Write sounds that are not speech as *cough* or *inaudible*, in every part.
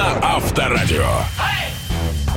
на Авторадио.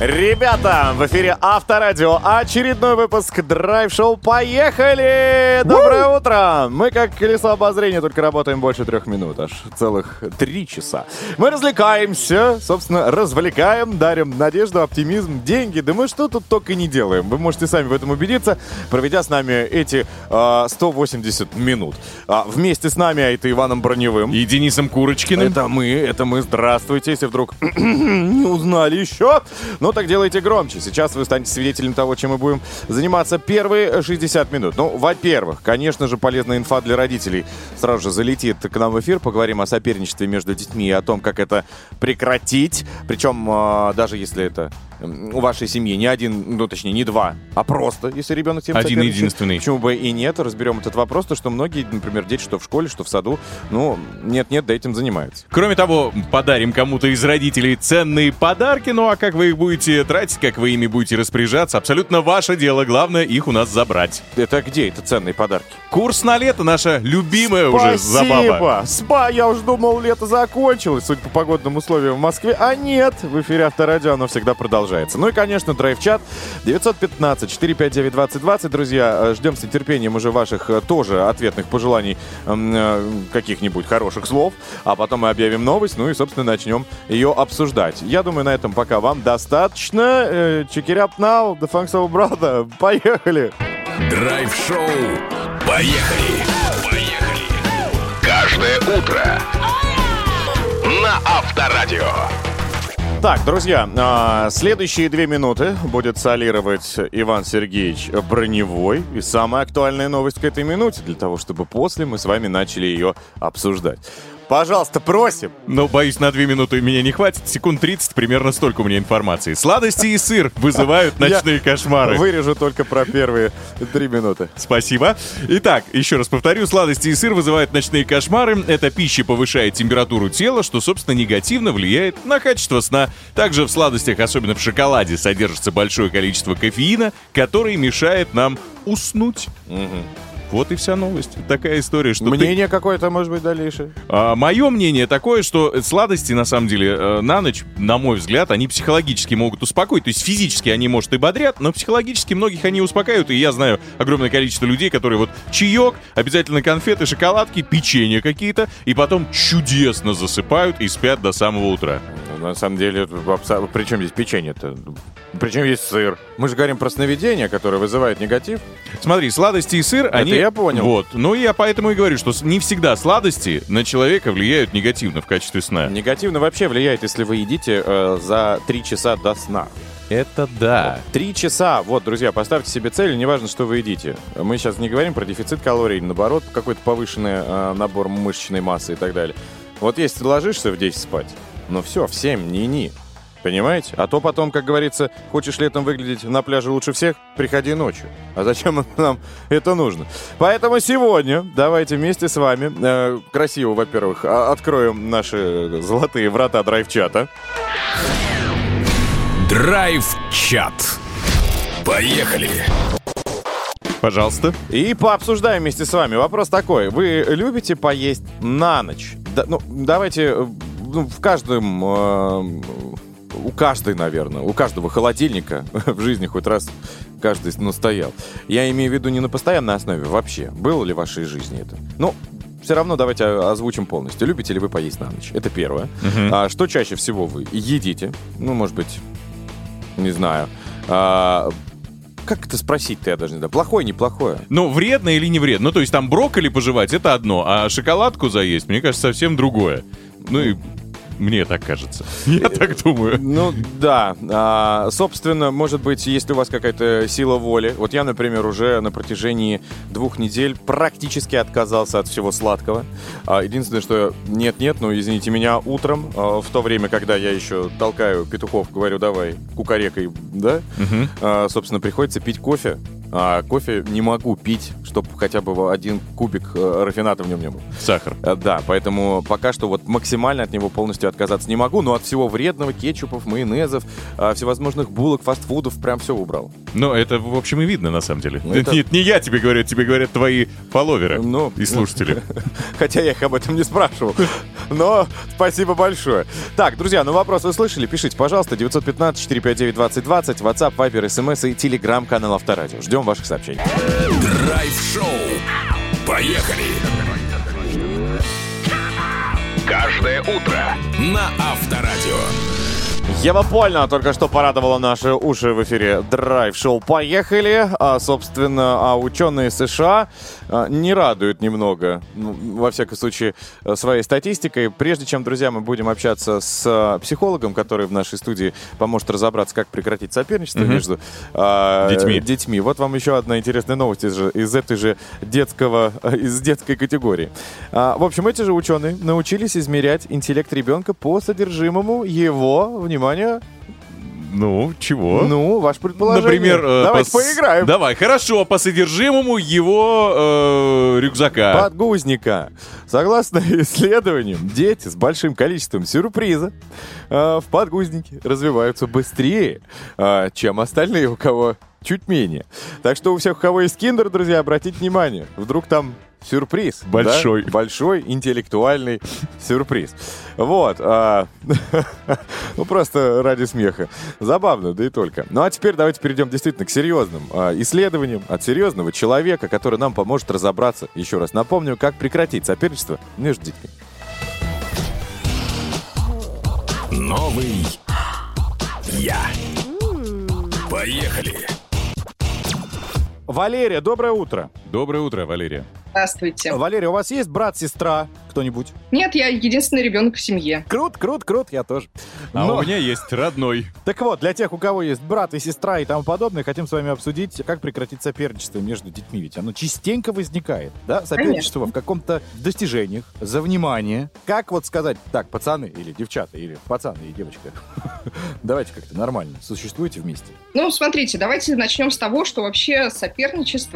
Ребята, в эфире Авторадио. Очередной выпуск драйв-шоу. Поехали! Доброе утро! Мы как колесо обозрения, только работаем больше трех минут, аж целых три часа. Мы развлекаемся, собственно, развлекаем, дарим надежду, оптимизм, деньги. Да мы что тут только не делаем. Вы можете сами в этом убедиться, проведя с нами эти э, 180 минут. А, вместе с нами, а это Иваном Броневым. И Денисом Курочкиным. Это мы, это мы. Здравствуйте, если вдруг *clears throat* не узнали еще. Ну так делайте громче. Сейчас вы станете свидетелем того, чем мы будем заниматься первые 60 минут. Ну, во-первых, конечно же, полезная инфа для родителей. Сразу же залетит к нам в эфир, поговорим о соперничестве между детьми и о том, как это прекратить. Причем, э, даже если это у вашей семьи не один, ну точнее не два, а просто, если ребенок тем Один единственный. Почему бы и нет? Разберем этот вопрос, то что многие, например, дети, что в школе, что в саду, ну, нет-нет, да этим занимаются. Кроме того, подарим кому-то из родителей ценные подарки. Ну а как вы их будете тратить, как вы ими будете распоряжаться, абсолютно ваше дело. Главное их у нас забрать. Это где это ценные подарки? Курс на лето наша любимая уже забава. Спасибо! Спа, я уже думал, лето закончилось, судя по погодным условиям в Москве. А нет, в эфире Авторадио оно всегда продолжается. Ну и, конечно, драйв-чат 915-459-2020. Друзья, э, ждем с нетерпением уже ваших э, тоже ответных пожеланий э, каких-нибудь хороших слов. А потом мы объявим новость, ну и, собственно, начнем ее обсуждать. Я думаю, на этом пока вам достаточно. Now, the Funks of Brother. Поехали! Драйв-шоу. Поехали. Поехали. Каждое утро на Авторадио. Так, друзья, а, следующие две минуты будет солировать Иван Сергеевич Броневой. И самая актуальная новость к этой минуте, для того, чтобы после мы с вами начали ее обсуждать. Пожалуйста, просим. Но, боюсь, на две минуты меня не хватит. Секунд 30, примерно столько у меня информации. Сладости и сыр вызывают *laughs* ночные кошмары. Вырежу только про первые три минуты. Спасибо. Итак, еще раз повторю, сладости и сыр вызывают ночные кошмары. Эта пища повышает температуру тела, что, собственно, негативно влияет на качество сна. Также в сладостях, особенно в шоколаде, содержится большое количество кофеина, который мешает нам уснуть. Вот и вся новость. Такая история, что ты- Мнение какое-то, может быть, дальнейшее? А, мое мнение такое, что сладости, на самом деле, э, на ночь, на мой взгляд, они психологически могут успокоить. То есть физически они, может, и бодрят, но психологически многих они успокаивают. И я знаю огромное количество людей, которые вот чаек, обязательно конфеты, шоколадки, печенье какие-то, и потом чудесно засыпают и спят до самого утра. Ну, На самом деле, абсо- при чем здесь печенье-то? Причем есть сыр. Мы же говорим про сновидение, которое вызывает негатив. Смотри, сладости и сыр, они... я понял. Вот. Ну, я поэтому и говорю, что не всегда сладости на человека влияют негативно в качестве сна. Негативно вообще влияет, если вы едите э, за три часа до сна. Это да. Три часа. Вот, друзья, поставьте себе цель, неважно, что вы едите. Мы сейчас не говорим про дефицит калорий, наоборот, какой-то повышенный э, набор мышечной массы и так далее. Вот если ты ложишься в 10 спать, ну все, в 7, не-не. Понимаете? А то потом, как говорится, хочешь летом выглядеть на пляже лучше всех, приходи ночью. А зачем *laughs* нам это нужно? Поэтому сегодня давайте вместе с вами э, красиво, во-первых, а- откроем наши золотые врата драйв-чата. Драйв-чат. Поехали. Пожалуйста. И пообсуждаем вместе с вами. Вопрос такой. Вы любите поесть на ночь? Да, ну, давайте э, ну, в каждом... э, у каждой, наверное, у каждого холодильника *laughs* в жизни хоть раз каждый настоял. Я имею в виду не на постоянной основе вообще. Было ли в вашей жизни это? Ну, все равно давайте озвучим полностью. Любите ли вы поесть на ночь? Это первое. А что чаще всего вы едите? Ну, может быть, не знаю. А, как это спросить-то, я даже не знаю. Плохое, неплохое? Ну, вредно или не вредно? Ну, то есть там брокколи пожевать, это одно, а шоколадку заесть, мне кажется, совсем другое. Ну и мне так кажется. *laughs* Я так думаю. Ну да, А, собственно, может быть, если у вас какая-то сила воли. Вот я, например, уже на протяжении двух недель практически отказался от всего сладкого. А, единственное, что нет-нет, ну извините меня, утром, а, в то время, когда я еще толкаю петухов, говорю, давай, кукарекой, да, Мгм. А, собственно, приходится пить кофе. А кофе не могу пить, чтобы хотя бы один кубик э, рафината в нем не был. Сахар. Э, Да, поэтому пока что вот максимально от него полностью отказаться не могу, но от всего вредного, кетчупов, майонезов, а, всевозможных булок, фастфудов, прям все убрал. Но это, в общем, и видно, на самом деле. Ну, это- Нет, не я тебе говорю, тебе говорят твои фолловеры Ну, и слушатели. *laughs* Хотя я их об этом не спрашивал. Но спасибо большое. Так, друзья, ну вопрос вы слышали? Пишите, пожалуйста, 915-459-2020, WhatsApp, Viber, SMS и телеграм-канал Авторадио. Ждем ваших сообщений. Драйв-шоу. Поехали! Каждое утро на Авторадио. Ева Польна только что порадовала наши уши в эфире драйв-шоу «Поехали». А, собственно, а ученые США а, не радуют немного, ну, во всяком случае, э, своей статистикой. Прежде чем, друзья, мы будем общаться с а, психологом, который в нашей студии поможет разобраться, как прекратить соперничество Мгм. между а, Детьми. детьми. Вот вам еще одна интересная новость из, из этой же детского, *laughs* из детской категории. А, в общем, эти же ученые научились измерять интеллект ребенка по содержимому его, внимание, Ну, чего? ну, ваше предположение. Например, э, давайте по с- поиграем. Давай, хорошо, по содержимому его э, рюкзака. Подгузника. Согласно *laughs* исследованиям, дети с большим количеством сюрприза э, в подгузнике развиваются быстрее, э, чем остальные, у кого чуть менее. Так что у всех, у кого есть киндер, друзья, обратите внимание, вдруг там сюрприз. да? Большой. Большой интеллектуальный сюрприз. Вот. а, *laughs* ну, просто ради смеха. Забавно, да и только. Ну, а теперь давайте перейдем действительно к серьезным а, исследованиям от серьезного человека, который нам поможет разобраться, еще раз напомню, как прекратить соперничество между детьми. Новый я. Поехали! Валерия, доброе утро. Доброе утро, Валерия. Здравствуйте. Валерия, у вас есть брат, сестра, кто-нибудь? Нет, я единственный ребенок в семье. Крут, крут, крут, я тоже. А Но- у меня есть родной. Так вот, для тех, у кого есть брат и сестра и тому подобное, хотим с вами обсудить, как прекратить соперничество между детьми. Ведь оно частенько возникает, да? Соперничество в каком-то достижениях, за внимание. Как вот сказать, так, пацаны или девчата, или пацаны и девочка, *laughs* давайте как-то нормально, существуйте вместе. Ну, смотрите, давайте начнем с того, что вообще соперничество –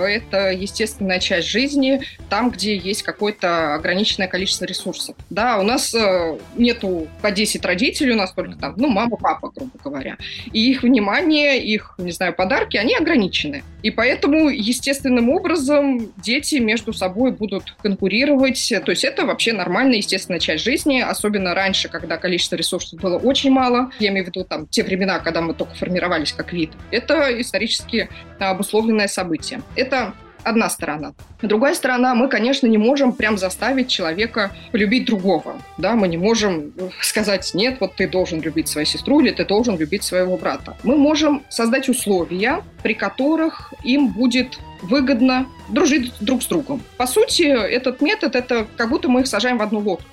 это естественная часть жизни, там, где есть какое-то ограниченное количество ресурсов. Да, у нас э, нету по 10 родителей, у нас только там, ну, мама, папа, грубо говоря. И их внимание, их, не знаю, подарки, они ограничены. И поэтому естественным образом дети между собой будут конкурировать. То есть это вообще нормальная, естественная часть жизни, особенно раньше, когда количество ресурсов было очень мало. Я имею в виду там те времена, когда мы только формировались как вид. Это исторически обусловленное событие. Это одна сторона. Другая сторона, мы, конечно, не можем прям заставить человека полюбить другого. Да, мы не можем э, сказать, нет, вот ты должен любить свою сестру или ты должен любить своего брата. Мы можем создать условия, при которых им будет выгодно дружить друг с другом. По сути, этот метод, это как будто мы их сажаем в одну лодку.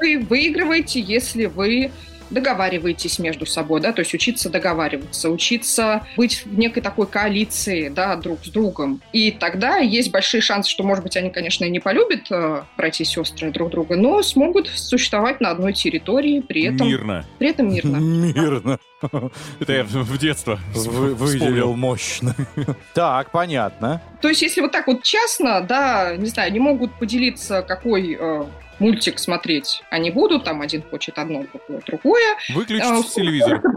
Вы выигрываете, если вы договариваетесь между собой, да, то есть учиться договариваться, учиться быть в некой такой коалиции, да, друг с другом. И тогда есть большие шансы, что, может быть, они, конечно, и не полюбят э, братья и сестры друг друга, но смогут существовать на одной территории, при этом, Мирно. при этом мирно. *laughs* Мирно. Это я в детство Вы- Выделил мощно. *laughs* Так, понятно. То есть, если вот так вот частно, да, не знаю, не могут поделиться, какой э, мультик смотреть они будут, там один хочет одно, другое другое. Выключить А, телевизор. *laughs*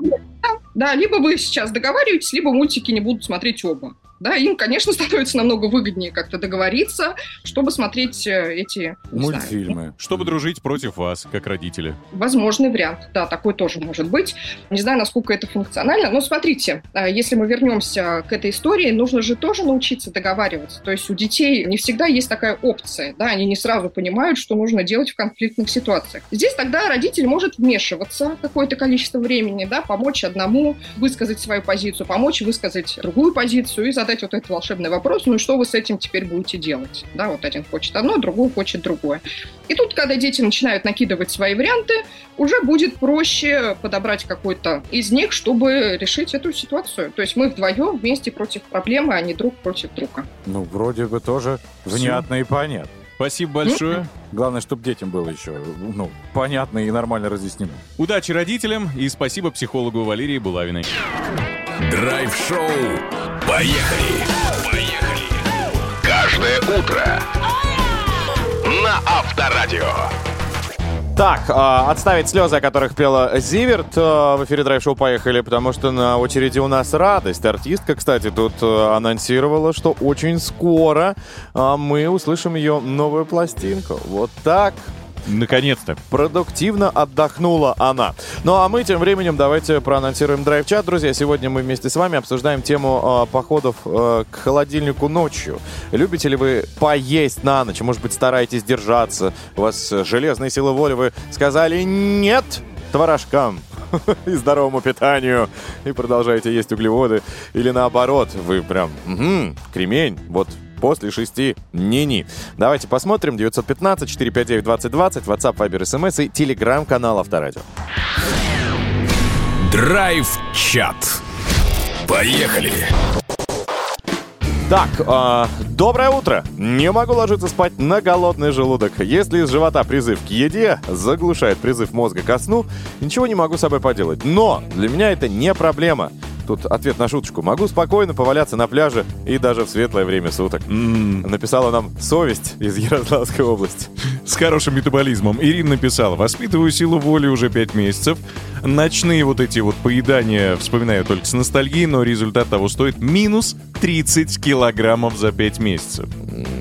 Да, либо вы сейчас договариваетесь, либо мультики не будут смотреть оба. Да, им, конечно, *laughs* становится намного выгоднее как-то договориться, чтобы смотреть э, эти не знаю, Мультфильмы. Чтобы дружить против вас, как родители. Возможный вариант, да, такой тоже может быть. Не знаю, насколько это функционально, но смотрите, э, если мы вернемся к этой истории, нужно же тоже научиться договариваться. То есть у детей не всегда есть такая опция, да, они не сразу понимают, что нужно делать в конфликтных ситуациях. Здесь тогда родитель может вмешиваться какое-то количество времени, да, помочь одному высказать свою позицию, помочь высказать другую позицию и задать вот этот волшебный вопрос, ну и что вы с этим теперь будете делать? Да, вот один хочет одно, другой хочет другое. И тут, когда дети начинают накидывать свои варианты, уже будет проще подобрать какой-то из них, чтобы решить эту ситуацию. То есть мы вдвоем вместе против проблемы, а не друг против друга. Ну, вроде бы тоже внятно и понятно. Спасибо большое. Главное, чтобы детям было еще, ну, понятно и нормально разъяснено. Удачи родителям и спасибо психологу Валерии Булавиной. Драйв-шоу. Поехали! Поехали! Каждое утро на Авторадио. Так, э, отставить слезы, о которых пела Зиверт э, в эфире драйв-шоу «Поехали», потому что на очереди у нас радость. Артистка, кстати, тут э, анонсировала, что очень скоро э, мы услышим ее новую пластинку. Вот так. Наконец-то. Продуктивно отдохнула она. Ну а мы тем временем давайте проанонсируем драйв-чат. Друзья, сегодня мы вместе с вами обсуждаем тему э, походов э, к холодильнику ночью. Любите ли вы поесть на ночь? Может быть, стараетесь держаться? У вас железные силы воли, вы сказали «нет» творожкам *laughs* и здоровому питанию и продолжаете есть углеводы. Или наоборот, вы прям «Мгм, кремень, вот после шести не-не. Давайте посмотрим. 915-459-2020, WhatsApp, Viber, SMS и телеграм-канал Авторадио. Драйв-чат. Поехали! Так, э, доброе утро. Не могу ложиться спать на голодный желудок. Если из живота призыв к еде заглушает призыв мозга ко сну, ничего не могу с собой поделать. Но для меня это не проблема. Тут ответ на шуточку. Могу спокойно поваляться на пляже и даже в светлое время суток. Написала нам совесть из Ярославской области. С хорошим метаболизмом. Ирина написала, воспитываю силу воли уже 5 месяцев. Ночные вот эти вот поедания вспоминаю только с ностальгией, но результат того стоит минус 30 килограммов за 5 месяцев.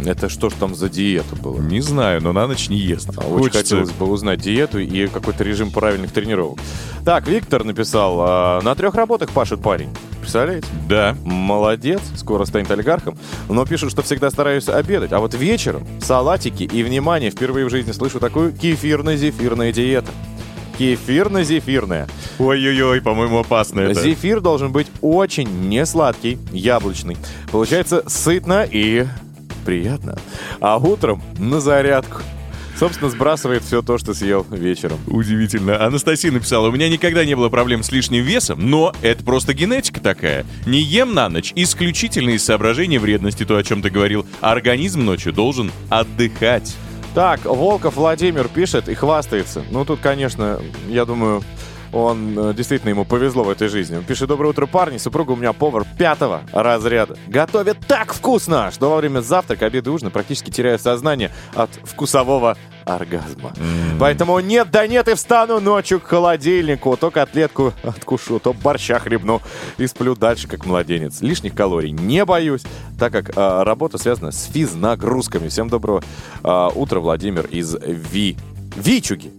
Это что ж там за диета была? Не знаю, но на ночь не ест. А Очень хотелось бы узнать диету и какой-то режим правильных тренировок. Так, Виктор написал, а, на трех работах пашет парень. Представляете? Да. Молодец, скоро станет олигархом. Но пишут, что всегда стараюсь обедать. А вот вечером салатики и, внимание, впервые в жизни слышу такую кефирно-зефирная диета. Кефирно-зефирная. Ой-ой-ой, по-моему, опасно это. Зефир должен быть очень несладкий, яблочный. Получается сытно и приятно. А утром на зарядку. Собственно, сбрасывает все то, что съел вечером. Удивительно. Анастасия написала, у меня никогда не было проблем с лишним весом, но это просто генетика такая. Не ем на ночь исключительно из соображения вредности, то, о чем ты говорил. Организм ночью должен отдыхать. Так, Волков Владимир пишет и хвастается. Ну, тут, конечно, я думаю, он э, действительно ему повезло в этой жизни. Он пишет, доброе утро, парни. Супруга у меня повар пятого разряда. Готовит так вкусно, что во время завтрака, обеда и ужина практически теряю сознание от вкусового оргазма. Поэтому нет, да нет, и встану ночью к холодильнику. То котлетку откушу, то борща хлебну и сплю дальше, как младенец. Лишних калорий не боюсь, так как а, работа связана с физнагрузками. Всем доброго а, утра, Владимир из Ви. Вичуги.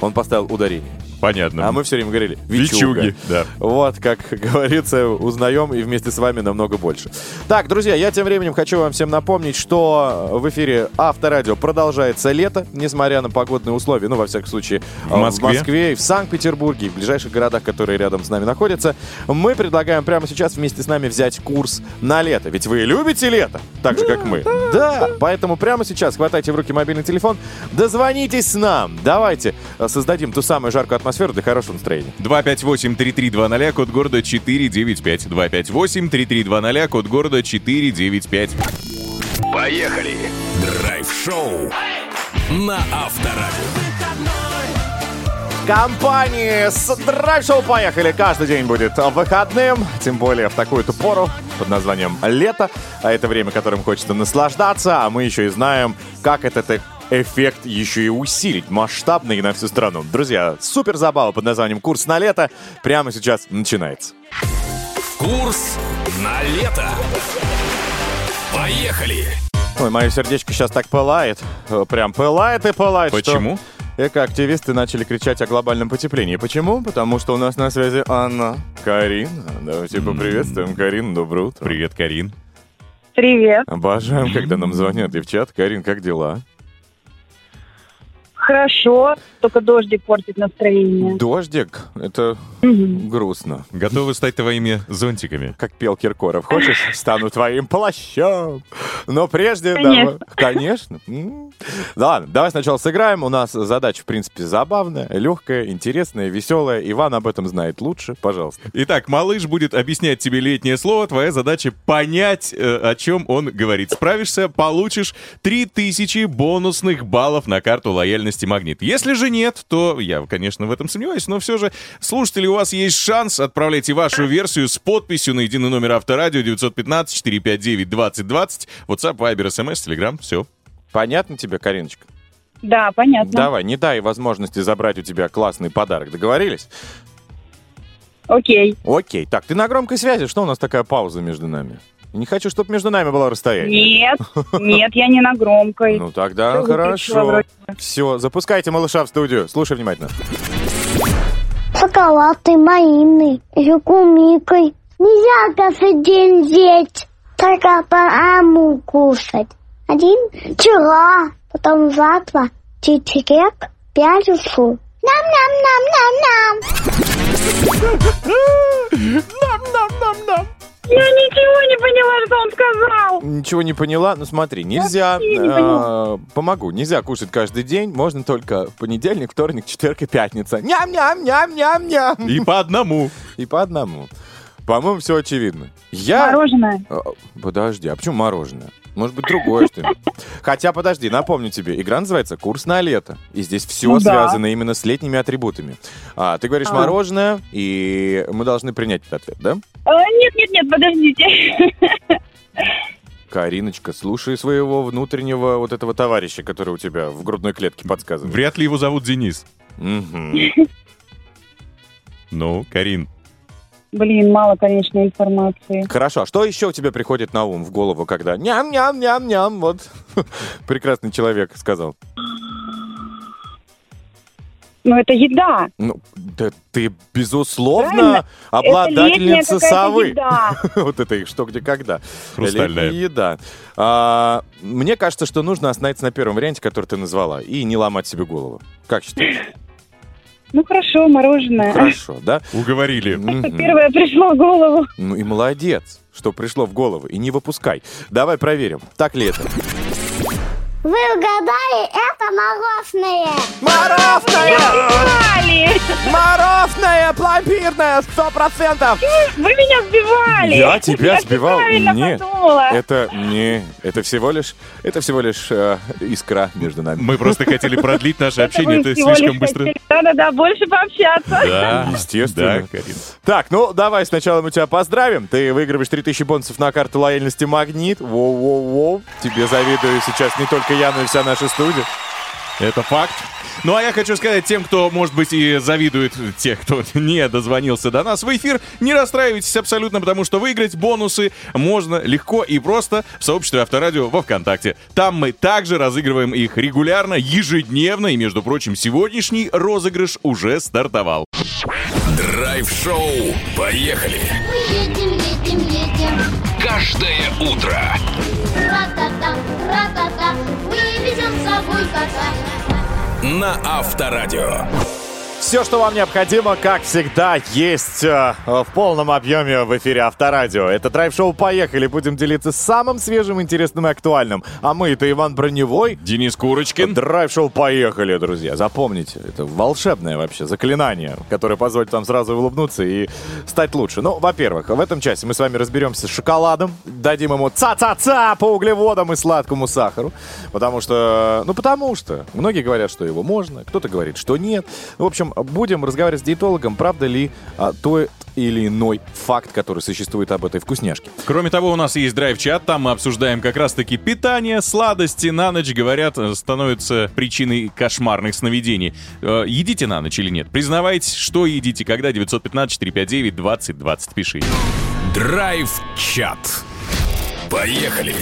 Он поставил ударение. Понятно. А мы все время говорили «Вичуга». Вичуги, да. Вот, как *laughs* говорится, узнаем и вместе с вами намного больше. Так, друзья, я тем временем хочу вам всем напомнить, что в эфире Авторадио продолжается лето, несмотря на погодные условия. Ну, во всяком случае, В Москве. в Москве, и в Санкт-Петербурге, и в ближайших городах, которые рядом с нами находятся. Мы предлагаем прямо сейчас вместе с нами взять курс на лето. Ведь вы любите лето, так же, как мы. Да, поэтому прямо сейчас хватайте в руки мобильный телефон, дозвонитесь нам. Давайте э, создадим ту самую жаркую атмосферу для хорошего настроения. 258-3320, код города 495. 258-3320, код города 495. Поехали! Драйв-шоу на Авторадио. Компании с драйв-шоу поехали. Каждый день будет выходным, тем более в такую-то пору под названием лето. А это время, которым хочется наслаждаться, а мы еще и знаем, как этот э- эффект еще и усилить масштабно и на всю страну. Друзья, супер забава под названием «Курс на лето» прямо сейчас начинается. Курс на лето. Поехали! Ой, мое сердечко сейчас так пылает. Э, Прям пылает и пылает. что Почему? Экоактивисты начали кричать о глобальном потеплении. Почему? Потому что у нас на связи Анна Карина. Давайте поприветствуем Карину. Доброе утро. Привет, Карин. Привет. Обожаем, когда нам звонят девчат. Карин, как дела? Хорошо, только дождик портит настроение. Дождик? Это Мгм. грустно. Готовы стать твоими зонтиками? Как пел Киркоров. Хочешь, стану твоим плащом? Но прежде... Конечно. давай- Конечно. Да ладно, давай сначала сыграем. У нас задача, в принципе, забавная, легкая, интересная, веселая. Иван об этом знает лучше. Пожалуйста. Итак, малыш будет объяснять тебе летнее слово. Твоя задача понять, э, о чем он говорит. Справишься, получишь 3000 бонусных баллов на карту лояльности лояльности «Магнит». Если же нет, то я, конечно, в этом сомневаюсь, но все же, слушатели, у вас есть шанс. Отправляйте вашу версию с подписью на единый номер Авторадио 915-459-2020, WhatsApp, Viber, SMS, Telegram, все. Понятно тебе, Кариночка? Да, понятно. Давай, не дай возможности забрать у тебя классный подарок. Договорились? Окей. Окей. Так, ты на громкой связи. Что у нас такая пауза между нами? Не хочу, чтобы между нами было расстояние. Нет, *laughs* нет, я не на громкой. Ну тогда выключила хорошо. Все, запускайте малыша в студию. Слушай внимательно. Шоколадный, малинный, с клубникой. Нельзя каждый день есть, только по аму кушать. Один вчера, потом завтра, четверг, пятницу. Нам-нам-нам-нам-нам. *laughs* Я ничего не поняла, что он сказал. Ничего не поняла? Ну смотри, нельзя, не э, помогу, нельзя кушать каждый день, можно только понедельник, вторник, четверг и пятница. Ням-ням-ням-ням-ням. И по одному. *laughs* И по одному. По-моему, все очевидно. Я... Мороженое. Э, Подожди, а почему мороженое? Может быть, другое что-нибудь. Хотя, подожди, напомню тебе, игра называется «Курс на лето». И здесь все Ну да. связано именно с летними атрибутами. А, ты говоришь А. мороженое, и мы должны принять этот ответ, да? А, Нет, нет, подождите. Кариночка, слушай своего внутреннего вот этого товарища, который у тебя в грудной клетке подсказывает. Вряд ли его зовут Денис. Мгм. *laughs* Ну, Карин, Блин, мало, конечно, информации. Хорошо, а что еще у тебя приходит на ум, в голову, когда ням-ням-ням-ням, вот *laughs* прекрасный человек сказал. Ну, это еда. Ну, да ты, безусловно, Правильно. это обладательница какая-то совы. еда. *laughs* Вот это их что, где, когда. Хрустальная. Летняя еда. А, мне кажется, что нужно остановиться на первом варианте, который ты назвала, и не ломать себе голову. Как считаешь? Ну, хорошо, мороженое. Хорошо, да? уговорили. Мгм. Первое пришло в голову. Ну и молодец, что пришло в голову. И не выпускай. Давай проверим, так ли это. Вы угадали, это мороженое. Морозная! Сбивали! Морозная, пломбирная, сто процентов! Вы меня сбивали! Я тебя Я сбивал? подумала. Это не, это всего лишь, это всего лишь э, искра между нами. Мы просто хотели продлить наше общение, это слишком быстро. хотели- Да-да-да, больше пообщаться. Да, Естественно. Да, Карин. Так, ну давай сначала мы тебя поздравим. Ты выигрываешь 3000 бонусов на карту лояльности Магнит. Воу-воу-воу. Тебе завидую сейчас не только я, но и вся наша студия. Это факт. Ну а я хочу сказать тем, кто, может быть, и завидует тех, кто *laughs* не дозвонился до нас в эфир, не расстраивайтесь абсолютно, потому что выиграть бонусы можно легко и просто в сообществе Авторадио во Вконтакте. Там мы также разыгрываем их регулярно, ежедневно, и, между прочим, сегодняшний розыгрыш уже стартовал. Драйв-шоу. Поехали. Мы едем, едем, едем. Каждое утро. Ра-та-та, ра-та-та. Мы везем с собой кота. На Авторадио. Все, что вам необходимо, как всегда, есть э, в полном объеме в эфире Авторадио. Это драйв-шоу «Поехали». Будем делиться самым свежим, интересным и актуальным. А мы, это Иван Броневой. Денис Курочкин. Драйв-шоу «Поехали», друзья. Запомните, это волшебное вообще заклинание, которое позволит вам сразу улыбнуться и стать лучше. Ну, во-первых, в этом часе мы с вами разберемся с шоколадом, дадим ему ца-ца-ца по углеводам и сладкому сахару, потому что, ну, потому что многие говорят, что его можно, кто-то говорит, что нет. В общем, будем разговаривать с диетологом, правда ли а, тот или иной факт, который существует об этой вкусняшке. Кроме того, у нас есть драйв-чат, там мы обсуждаем как раз-таки питание, сладости на ночь, говорят, становятся причиной кошмарных сновидений. Э, Едите на ночь или нет? Признавайтесь, что едите, когда 915-459-2020, пиши. Драйв-чат. Поехали.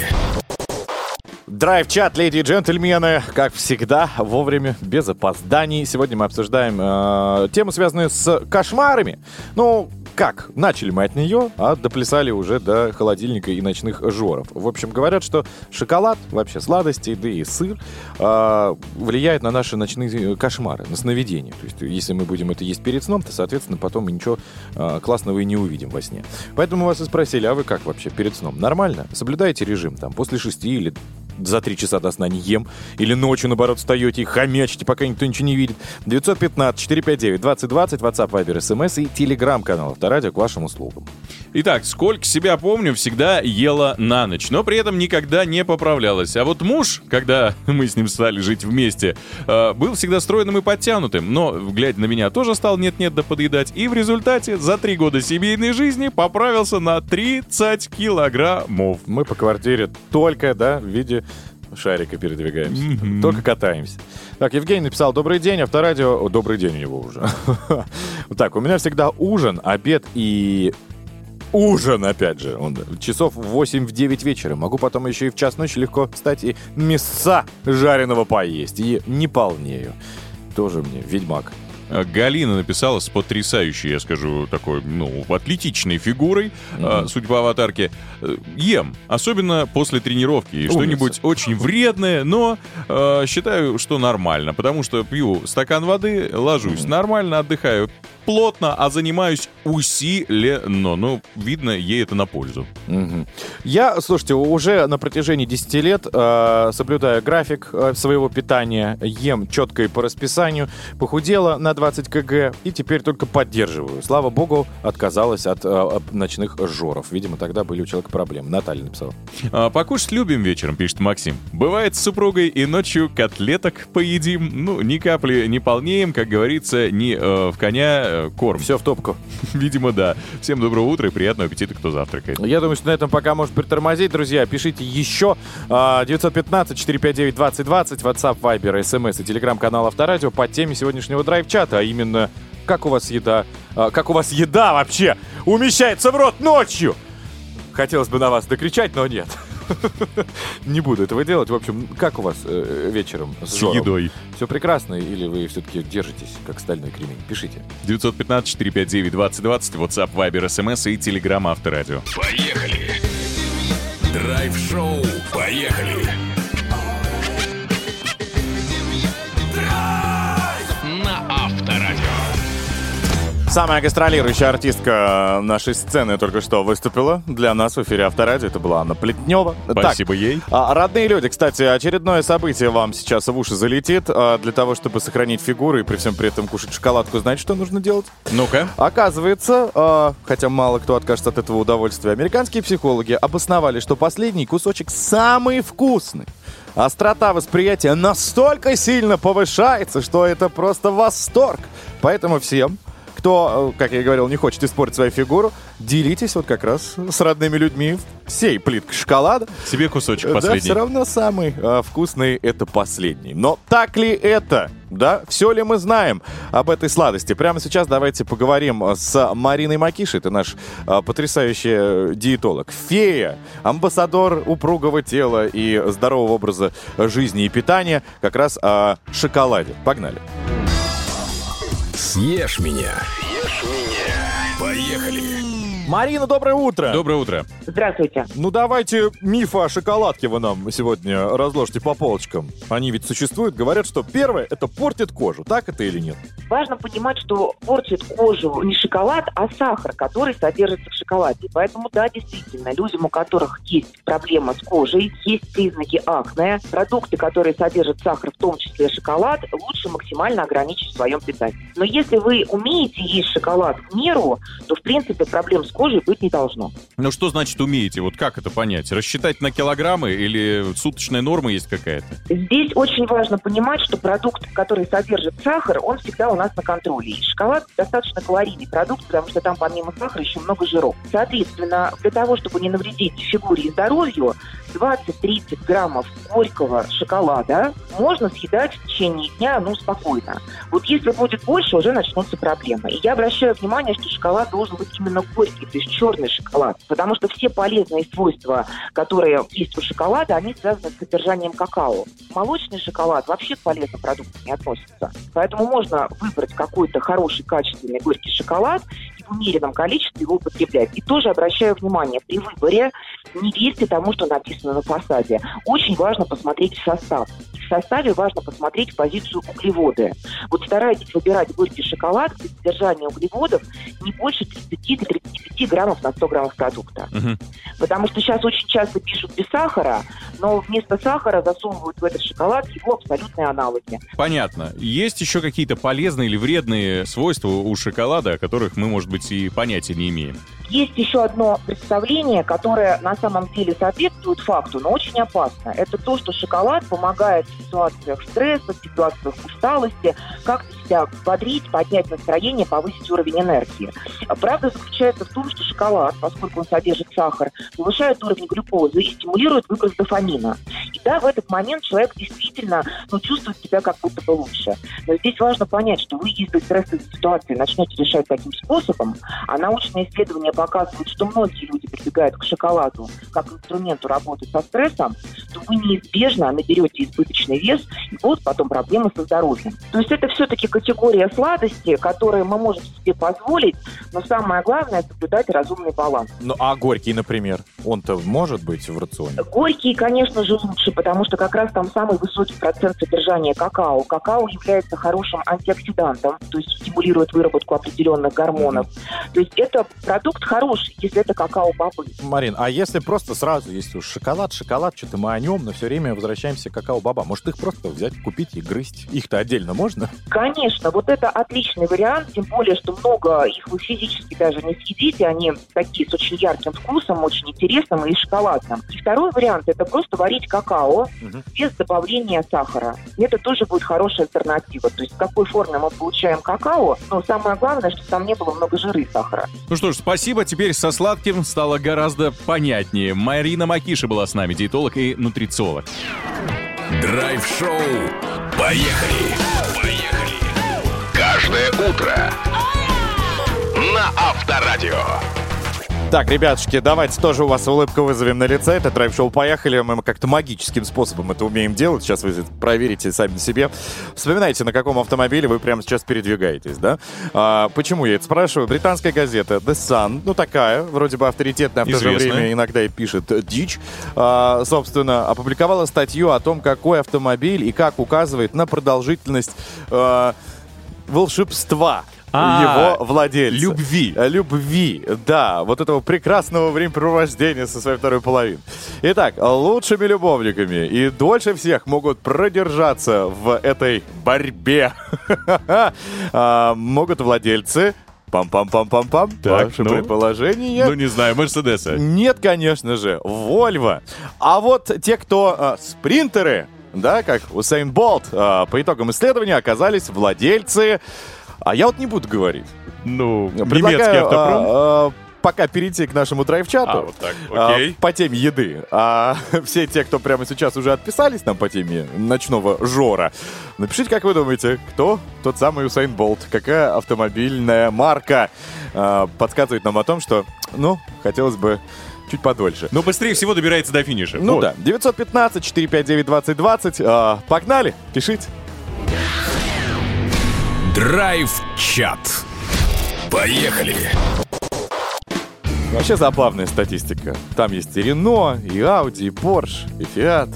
Драйв-чат, леди и джентльмены, как всегда, вовремя, без опозданий. Сегодня мы обсуждаем э, тему, связанную с кошмарами. Ну, как? Начали мы от нее, а доплясали уже до холодильника и ночных жоров. В общем, говорят, что шоколад, вообще сладости, да и сыр э, влияет на наши ночные кошмары, на сновидения. То есть, если мы будем это есть перед сном, то, соответственно, потом мы ничего э, классного и не увидим во сне. Поэтому вас и спросили, а вы как вообще перед сном? Нормально? Соблюдаете режим там после шести или за три часа до сна не ем. Или ночью, наоборот, встаете и хомячите, пока никто ничего не видит. 915-459-2020, WhatsApp, Viber, SMS и телеграм-канал Авторадио к вашим услугам. Итак, сколько себя помню, всегда ела на ночь, но при этом никогда не поправлялась. А вот муж, когда *laughs* мы с ним стали жить вместе, э, был всегда стройным и подтянутым, но, глядя на меня, тоже стал нет-нет да подъедать. И в результате за три года семейной жизни поправился на 30 килограммов. Мы по квартире только, да, в виде шарика передвигаемся. Только катаемся. Так, Евгений написал, добрый день, авторадио... О, добрый день у него уже. *laughs* Так, у меня всегда ужин, обед и ужин, опять же. Он, часов в 8-9 вечера. Могу потом еще и в час ночи легко встать и мяса жареного поесть. И не полнею. Тоже мне ведьмак. А Галина написала с потрясающей, я скажу, такой, ну, атлетичной фигурой, а, судя по аватарке. Э, Ем, особенно после тренировки. Что-нибудь очень вредное, но э, считаю, что нормально, потому что пью стакан воды, ложусь нормально, отдыхаю плотно, а занимаюсь усиленно. Ну, видно, ей это на пользу. Мгм. Я, слушайте, уже на протяжении 10 лет э, соблюдаю график э, своего питания, ем четко и по расписанию, похудела на 20 кг и теперь только поддерживаю. Слава богу, отказалась от э, ночных жоров. Видимо, тогда были у человека проблемы. Наталья написала. А, покушать любим вечером, пишет Максим. Бывает с супругой и ночью котлеток поедим. Ну, ни капли не полнеем, как говорится, ни э, в коня э, корм. Все в топку. *laughs* Видимо, да. Всем доброго утра и приятного аппетита, кто завтракает. Я думаю, что на этом пока может притормозить, друзья. Пишите еще а, 915-459-2020, WhatsApp, Viber, SMS и телеграм-канал Авторадио по теме сегодняшнего драйв-чата, а именно как у вас еда, а, как у вас еда вообще умещается в рот ночью? Хотелось бы на вас докричать, но нет. Не буду этого делать. В общем, как у вас э, вечером с, С жором? едой. Все прекрасно или вы все-таки держитесь, как стальной кремень? Пишите. 915-459-2020, WhatsApp, Viber, SMS и Telegram Авторадио. Поехали. Драйв-шоу. Поехали. Самая гастролирующая артистка нашей сцены только что выступила для нас в эфире Авторадио. Это была Анна Плетнева. Спасибо ей. А, родные люди, кстати, очередное событие вам сейчас в уши залетит. А, для того, чтобы сохранить фигуру и при всем при этом кушать шоколадку, знаете, что нужно делать? Ну-ка. Оказывается, а, хотя мало кто откажется от этого удовольствия, американские психологи обосновали, что последний кусочек самый вкусный. Острота восприятия настолько сильно повышается, что это просто восторг. Поэтому всем, кто, э, как я и говорил, не хочет испортить свою фигуру, делитесь вот как раз с родными людьми всей плиткой шоколада. Себе кусочек Да, последний. все равно самый э, вкусный это последний. Но так ли это? Да, все ли мы знаем об этой сладости? Прямо сейчас давайте поговорим э, с Мариной Макишей. Это наш э, потрясающий э, диетолог. Фея, амбассадор упругого тела и здорового образа жизни и питания. Как раз о шоколаде. Погнали. Съешь меня. Съешь меня. Поехали. Марина, доброе утро! Доброе утро. Здравствуйте. Ну давайте мифы о шоколадке вы нам сегодня разложите по полочкам. Они ведь существуют. Говорят, что первое это портит кожу. Так это или нет? Важно понимать, что портит кожу не шоколад, а сахар, который содержится в шоколаде. Поэтому, да, действительно, людям, у которых есть проблема с кожей, есть признаки акне, продукты, которые содержат сахар, в том числе шоколад, лучше максимально ограничить в своем питании. Но если вы умеете есть шоколад в меру, то, в принципе, проблем с кожей быть не должно. Ну что значит умеете? Вот как это понять? Рассчитать на килограммы или суточная норма есть какая-то? Здесь очень важно понимать, что продукт, который содержит сахар, он всегда у нас на контроле. И шоколад достаточно калорийный продукт, потому что там помимо сахара еще много жиров. Соответственно, для того, чтобы не навредить фигуре и здоровью, 20-30 граммов горького шоколада можно съедать в течение дня, ну, спокойно. Вот если будет больше, уже начнутся проблемы. И я обращаю внимание, что шоколад должен быть именно горький, то есть черный шоколад. Потому что все полезные свойства, которые есть у шоколада, они связаны с содержанием какао. Молочный шоколад вообще к полезным продуктам не относится. Поэтому можно выбрать какой-то хороший, качественный горький шоколад умеренном количестве его употреблять. И тоже обращаю внимание, при выборе не верьте тому, что написано на фасаде. Очень важно посмотреть в состав. В составе важно посмотреть позицию углеводы. Вот старайтесь выбирать горький шоколад, где содержание углеводов не больше 30-35 граммов на 100 граммов продукта. Мгм. Потому что сейчас очень часто пишут без сахара, но вместо сахара засовывают в этот шоколад его абсолютные аналоги. Понятно. Есть еще какие-то полезные или вредные свойства у шоколада, о которых мы, может быть, и понятия не имеем? Есть еще одно представление, которое на самом деле соответствует факту, но очень опасно. Это то, что шоколад помогает в ситуациях стресса, в ситуациях усталости, как-то себя бодрить, поднять настроение, повысить уровень энергии. Правда заключается в том, что шоколад, поскольку он содержит сахар, повышает уровень глюкозы и стимулирует выброс дофамина. И да, в этот момент человек действительно ну, чувствует себя как будто бы лучше. Но здесь важно понять, что вы, если стрессовые ситуации начнете решать таким способом, а научные исследования показывают, что многие люди прибегают к шоколаду как инструменту работы со стрессом, то вы неизбежно наберете избыточный вес и будут потом проблемы со здоровьем. То есть это все-таки категория сладости, которые мы можем себе позволить, но самое главное соблюдать разумный баланс. Ну, а горький, например, он-то может быть в рационе? Горькие, конечно же, лучше, потому что как раз там самый высокий процент содержания какао. Какао является хорошим антиоксидантом, то есть стимулирует выработку определенных гормонов. То есть это продукт хороший, если это какао-бобы. Марин, а если просто сразу, если уж шоколад, шоколад, что-то мы о нем, но все время возвращаемся к какао-баба. Может, их просто взять, купить и грызть? Их-то отдельно можно? Конечно, вот это отличный вариант, тем более, что много их вы физически даже не съедите, они такие с очень ярким вкусом, очень интересным и шоколадным. И второй вариант – это просто варить какао Мгм. без добавления сахара. И это тоже будет хорошая альтернатива. То есть в какой форме мы получаем какао, но самое главное, чтобы там не было много жиры и сахара. Ну что ж, спасибо. Теперь со сладким стало гораздо понятнее. Марина Макиша была с нами, диетолог и нутрициолог. Драйв-шоу. Поехали. Поехали. Каждое утро. На Авторадио. Так, ребятушки, давайте тоже у вас улыбку вызовем на лице. Это драйв-шоу «Поехали». Мы как-то магическим способом это умеем делать. Сейчас вы проверите сами себе. Вспоминайте, на каком автомобиле вы прямо сейчас передвигаетесь, да? А, почему я это спрашиваю? Британская газета The Sun, ну такая, вроде бы авторитетная, а в то же время иногда и пишет э, дичь, а, собственно, опубликовала статью о том, какой автомобиль и как указывает на продолжительность э, волшебства А, его владельца. любви. Э, Любви, да, вот этого прекрасного времяпровождения со своей второй половиной. Итак, лучшими любовниками и дольше всех могут продержаться в этой борьбе *laughs* а, могут владельцы Пам-пам-пам-пам-пам. Ваше ну? предположение. Ну, не знаю, Мерседеса. Нет, конечно же, Вольво. А вот те, кто а, спринтеры, да, как Усейн Болт, а, по итогам исследования оказались владельцы... А я вот не буду говорить. Ну, немецкий Предлагаю, автопром. а, а, пока перейти к нашему драйв-чату. А, вот так, а, окей. по теме еды. А *laughs* все те, кто прямо сейчас уже отписались нам по теме ночного жора, напишите, как вы думаете, кто тот самый Усейн Болт? Какая автомобильная марка а, подсказывает нам о том, что, ну, хотелось бы чуть подольше. Но быстрее всего добирается до финиша. Ну Вот. да, 915-459-2020. А, погнали, пишите. Драйв-чат. Поехали. Вообще забавная статистика. Там есть и Рено, и Audi, и Porsche, и Fiat.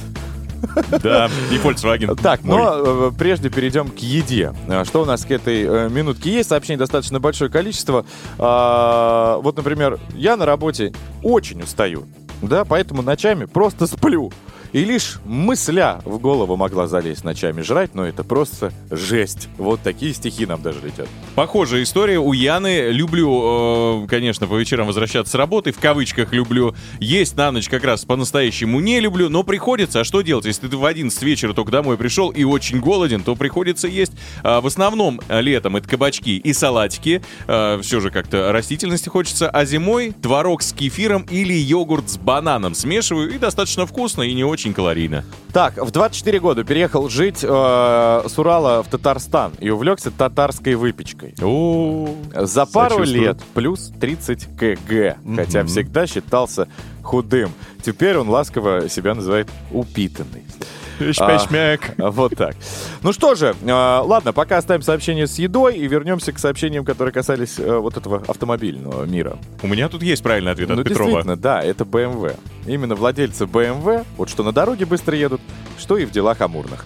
Да, и Volkswagen. Так, Ой. но э, прежде перейдем к еде. А, Что у нас к этой э, минутке есть? Сообщений достаточно большое количество. А, Вот, например, я на работе очень устаю. Да, поэтому ночами просто сплю. И лишь мысля в голову могла залезть ночами жрать, но это просто жесть. Вот такие стихи нам даже летят. Похожая история у Яны. Люблю, э, конечно, по вечерам возвращаться с работы. В кавычках люблю. Есть на ночь как раз по-настоящему не люблю. Но приходится. А что делать? Если ты в 11 вечера только домой пришел и очень голоден, то приходится есть. А, в основном э, летом это кабачки и салатики. все же как-то растительности хочется. А зимой творог с кефиром или йогурт с бананом смешиваю. И достаточно вкусно и не очень калорийно. Так, в 24 года переехал жить э, с Урала в Татарстан и увлекся татарской выпечкой. О, За пару лет плюс 30 кг, хотя всегда считался худым. Теперь он ласково себя называет упитанный. Шмяк. А, *laughs* Вот так. Ну что же, а, ладно, пока оставим сообщение с едой и вернемся к сообщениям, которые касались э, вот этого автомобильного мира. У меня тут есть правильный ответ от ну, Петрова. действительно, да, это BMW. Именно владельцы BMW, вот что на дороге быстро едут, что и в делах амурных.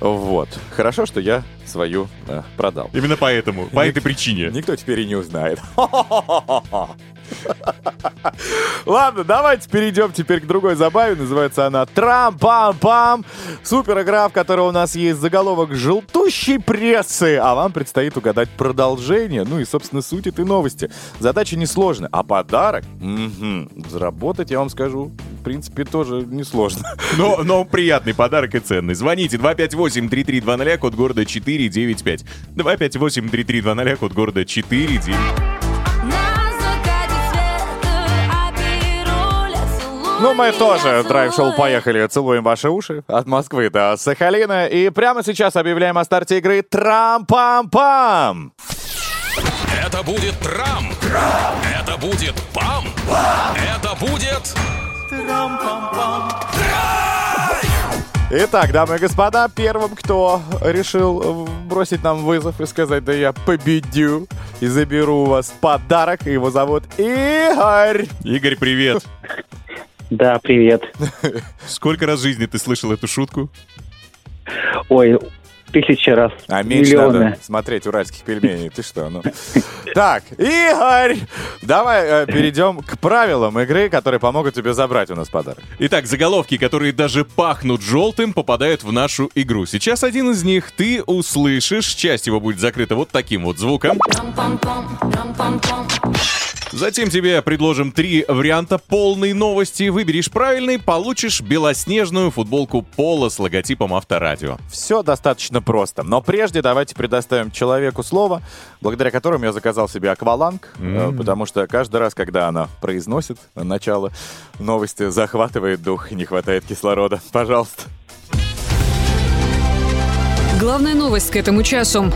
Вот. Хорошо, что я свою э, продал. Именно поэтому, по этой причине. Никто теперь и не узнает. Ладно, давайте перейдем теперь к другой забаве. Называется она Трам-пам-пам. Супер игра, в которой у нас есть заголовок желтущей прессы. А вам предстоит угадать продолжение. Ну и, собственно, суть этой новости. Задача несложная. А подарок? Мгм. Заработать, я вам скажу, в принципе, тоже несложно. Но, но приятный подарок и ценный. Звоните 258-3320, код города 495. 258-3320, код города 495. Ну, мы тоже драйв-шоу «Поехали». Целуем ваши уши от Москвы до Сахалина. И прямо сейчас объявляем о старте игры Трам-пам-пам. Это будет трам. Это будет пам. Это будет... Итак, дамы и господа, первым, кто решил э, бросить нам вызов и сказать, да я победю и заберу у вас подарок, его зовут Игорь. Игорь, привет. Да, привет. Сколько раз в жизни ты слышал эту шутку? Ой, тысячи раз. А меньше Миллионы. надо смотреть уральских пельменей. Ты что, ну? *laughs* Так, Игорь, давай э, перейдем к правилам игры, которые помогут тебе забрать у нас подарок. Итак, заголовки, которые даже пахнут желтым, попадают в нашу игру. Сейчас один из них ты услышишь. Часть его будет закрыта вот таким вот звуком. Затем тебе предложим три варианта полной новости. Выберешь правильный, получишь белоснежную футболку Пола с логотипом Авторадио. Все достаточно просто. Но прежде давайте предоставим человеку слово, благодаря которому я заказал себе акваланг, э, потому что каждый раз, когда она произносит начало новости, захватывает дух и не хватает кислорода. Пожалуйста. Главная новость к этому часу.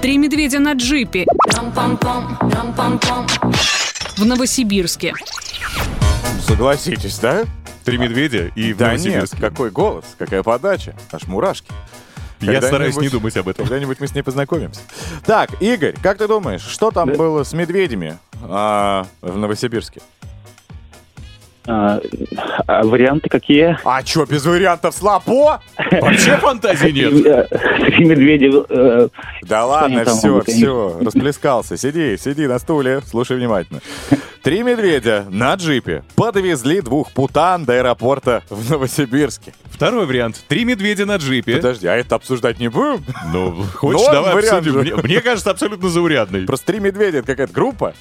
Три медведя на джипе в Новосибирске. Согласитесь, да? Три медведя и в Да нет, Новосибирске. какой голос, какая подача. Аж мурашки. Я стараюсь Когда-нибудь- не думать об этом. Когда-нибудь мы с ней познакомимся. Так, Игорь, как ты думаешь, что там было с медведями а, в Новосибирске? А, а варианты какие? А чё, без вариантов слабо? Вообще фантазии нет. *laughs* Э, Три медведя. э, Да ладно, все, все, расплескался. Сиди, сиди на стуле, слушай внимательно. Три медведя на джипе подвезли двух путан до аэропорта в Новосибирске. Второй вариант. Три медведя на джипе. Подожди, а это обсуждать не будем? Ну, *laughs* хочешь, давай вариант обсудим. же. Мне, мне кажется, абсолютно заурядный. Просто три медведя, это какая-то группа?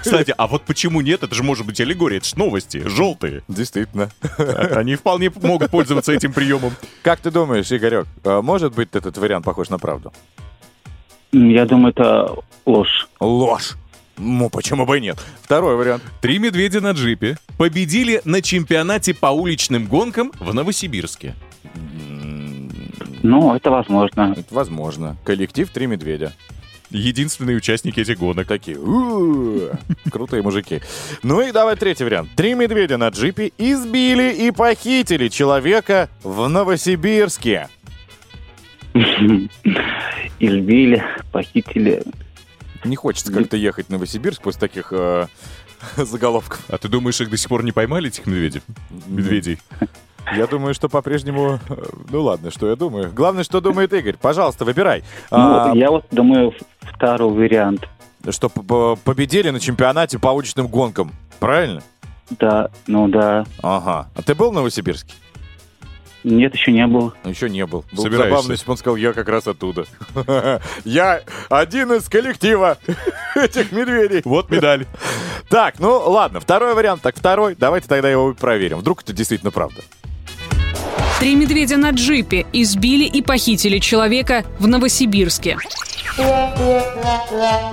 Кстати, а вот почему нет? Это же может быть аллегория, это ж новости, желтые. Действительно. Они вполне могут пользоваться этим приемом. Как ты думаешь, Игорек, а может быть этот вариант похож на правду? Я думаю, это ложь. Ложь. Ну, почему бы и нет? Второй вариант. Три медведя на джипе победили на чемпионате по уличным гонкам в Новосибирске. Ну, это возможно. Это возможно. Коллектив «Три медведя». Единственные участники этих гонок. Такие, «У-у-у». крутые мужики. Ну и давай третий вариант. Три медведя на джипе избили и похитили человека в Новосибирске. *laughs* Избили, похитили. Не хочется как-то ехать в Новосибирск после таких э, *laughs* заголовков. А ты думаешь, их до сих пор не поймали, этих медведей? Медведей. *laughs* Я думаю, что по-прежнему... э, Ну ладно, что я думаю. Главное, что думает Игорь. Пожалуйста, выбирай. Ну, А, я вот думаю, второй вариант. Что победили на чемпионате по уличным гонкам. Правильно? Да, ну да. Ага. А ты был в Новосибирске? Нет, еще не был. Ну, еще не был. Было бы Собираешься? забавно, если бы он сказал, я как раз оттуда. *laughs* Я один из коллектива *laughs* этих медведей. Вот медаль. Так, ну ладно, второй вариант, так второй. Давайте тогда его проверим. Вдруг это действительно правда. Три медведя на джипе избили и похитили человека в Новосибирске.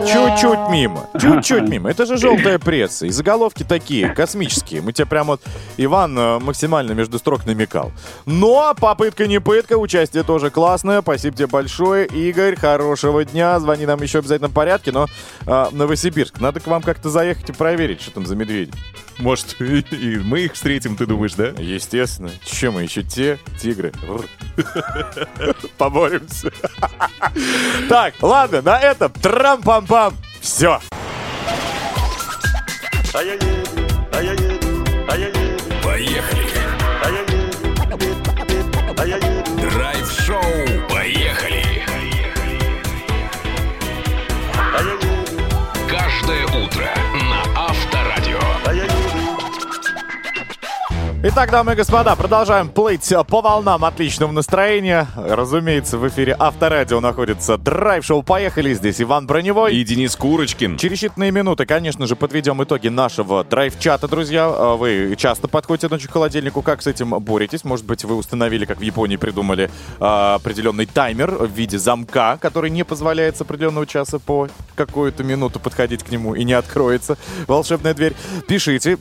Чуть-чуть *laughs* мимо. Чуть-чуть мимо. Это же желтая пресса. И заголовки такие, космические. Мы тебе прям вот... Иван э, максимально между строк намекал. Но попытка не пытка, участие тоже классное. Спасибо тебе большое. Игорь, хорошего дня. Звони нам еще обязательно в порядке. Но э, Новосибирск, надо к вам как-то заехать и проверить, что там за медведи. Может, *laughs* и, мы их встретим, ты думаешь, да? Естественно. Че мы еще те тигры? *laughs* Поборемся. *laughs* Так, ладно, на этом трам-пам-пам. Все. Поехали. Драйв-шоу. Итак, дамы и господа, продолжаем плыть по волнам отличного настроения. Разумеется, в эфире Авторадио находится драйв-шоу «Поехали». Здесь Иван Броневой. И Денис Курочкин. Через считанные минуты, конечно же, подведем итоги нашего драйв-чата, друзья. А Вы часто подходите ночью к холодильнику. Как с этим боретесь? Может быть, вы установили, как в Японии придумали, а, определенный таймер в виде замка, который не позволяет с определенного часа по какую-то минуту подходить к нему и не откроется волшебная дверь. Пишите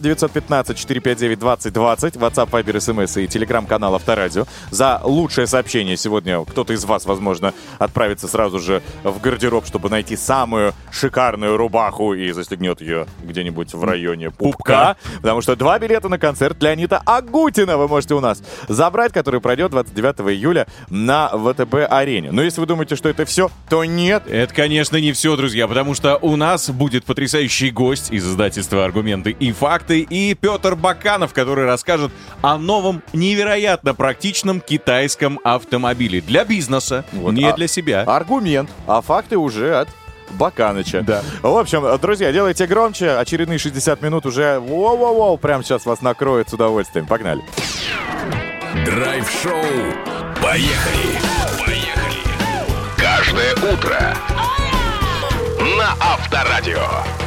915-459-2020, WhatsApp, Viber, SMS и телеграм-канал Авторадио. За лучшее сообщение сегодня кто-то из вас, возможно, отправится сразу же в гардероб, чтобы найти самую шикарную рубаху и застегнет ее где-нибудь в районе пупка. Потому что два билета на концерт Леонида Агутина вы можете у нас забрать, который пройдет 29 июля на ВТБ-арене. Но если вы думаете, что это все, то нет. Это, конечно, не все, друзья, потому что у нас будет потрясающий гость из издательства «Аргументы и факты» и Петр Баканов, который расскажет о новом невероятно практичном китайском автомобиле для бизнеса, Вот, не а- для себя. Аргумент, а факты уже от Баканыча. Да. В общем, друзья, делайте громче. Очередные 60 минут уже воу-воу-воу, прямо сейчас вас накроет с удовольствием. Погнали. Драйв-шоу. Поехали. Поехали. Каждое утро на Авторадио.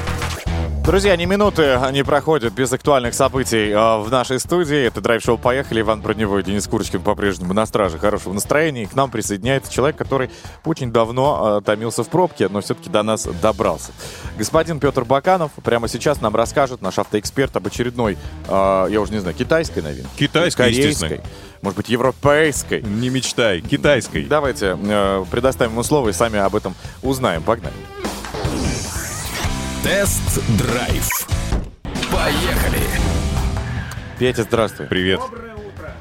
Друзья, ни минуты не проходят без актуальных событий э, в нашей студии. Это драйв-шоу «Поехали». Иван Броневой, Денис Курочкин по-прежнему на страже хорошего настроения. И к нам присоединяется человек, который очень давно э, томился в пробке, но все-таки до нас добрался. Господин Петр Баканов прямо сейчас нам расскажет, наш автоэксперт, об очередной, э, я уже не знаю, китайской новинке. Китайской, корейской, естественно. может быть, европейской. Не мечтай, китайской. Давайте э, предоставим ему слово и сами об этом узнаем. Погнали. Тест-драйв. Поехали. Петя, здравствуй. Привет.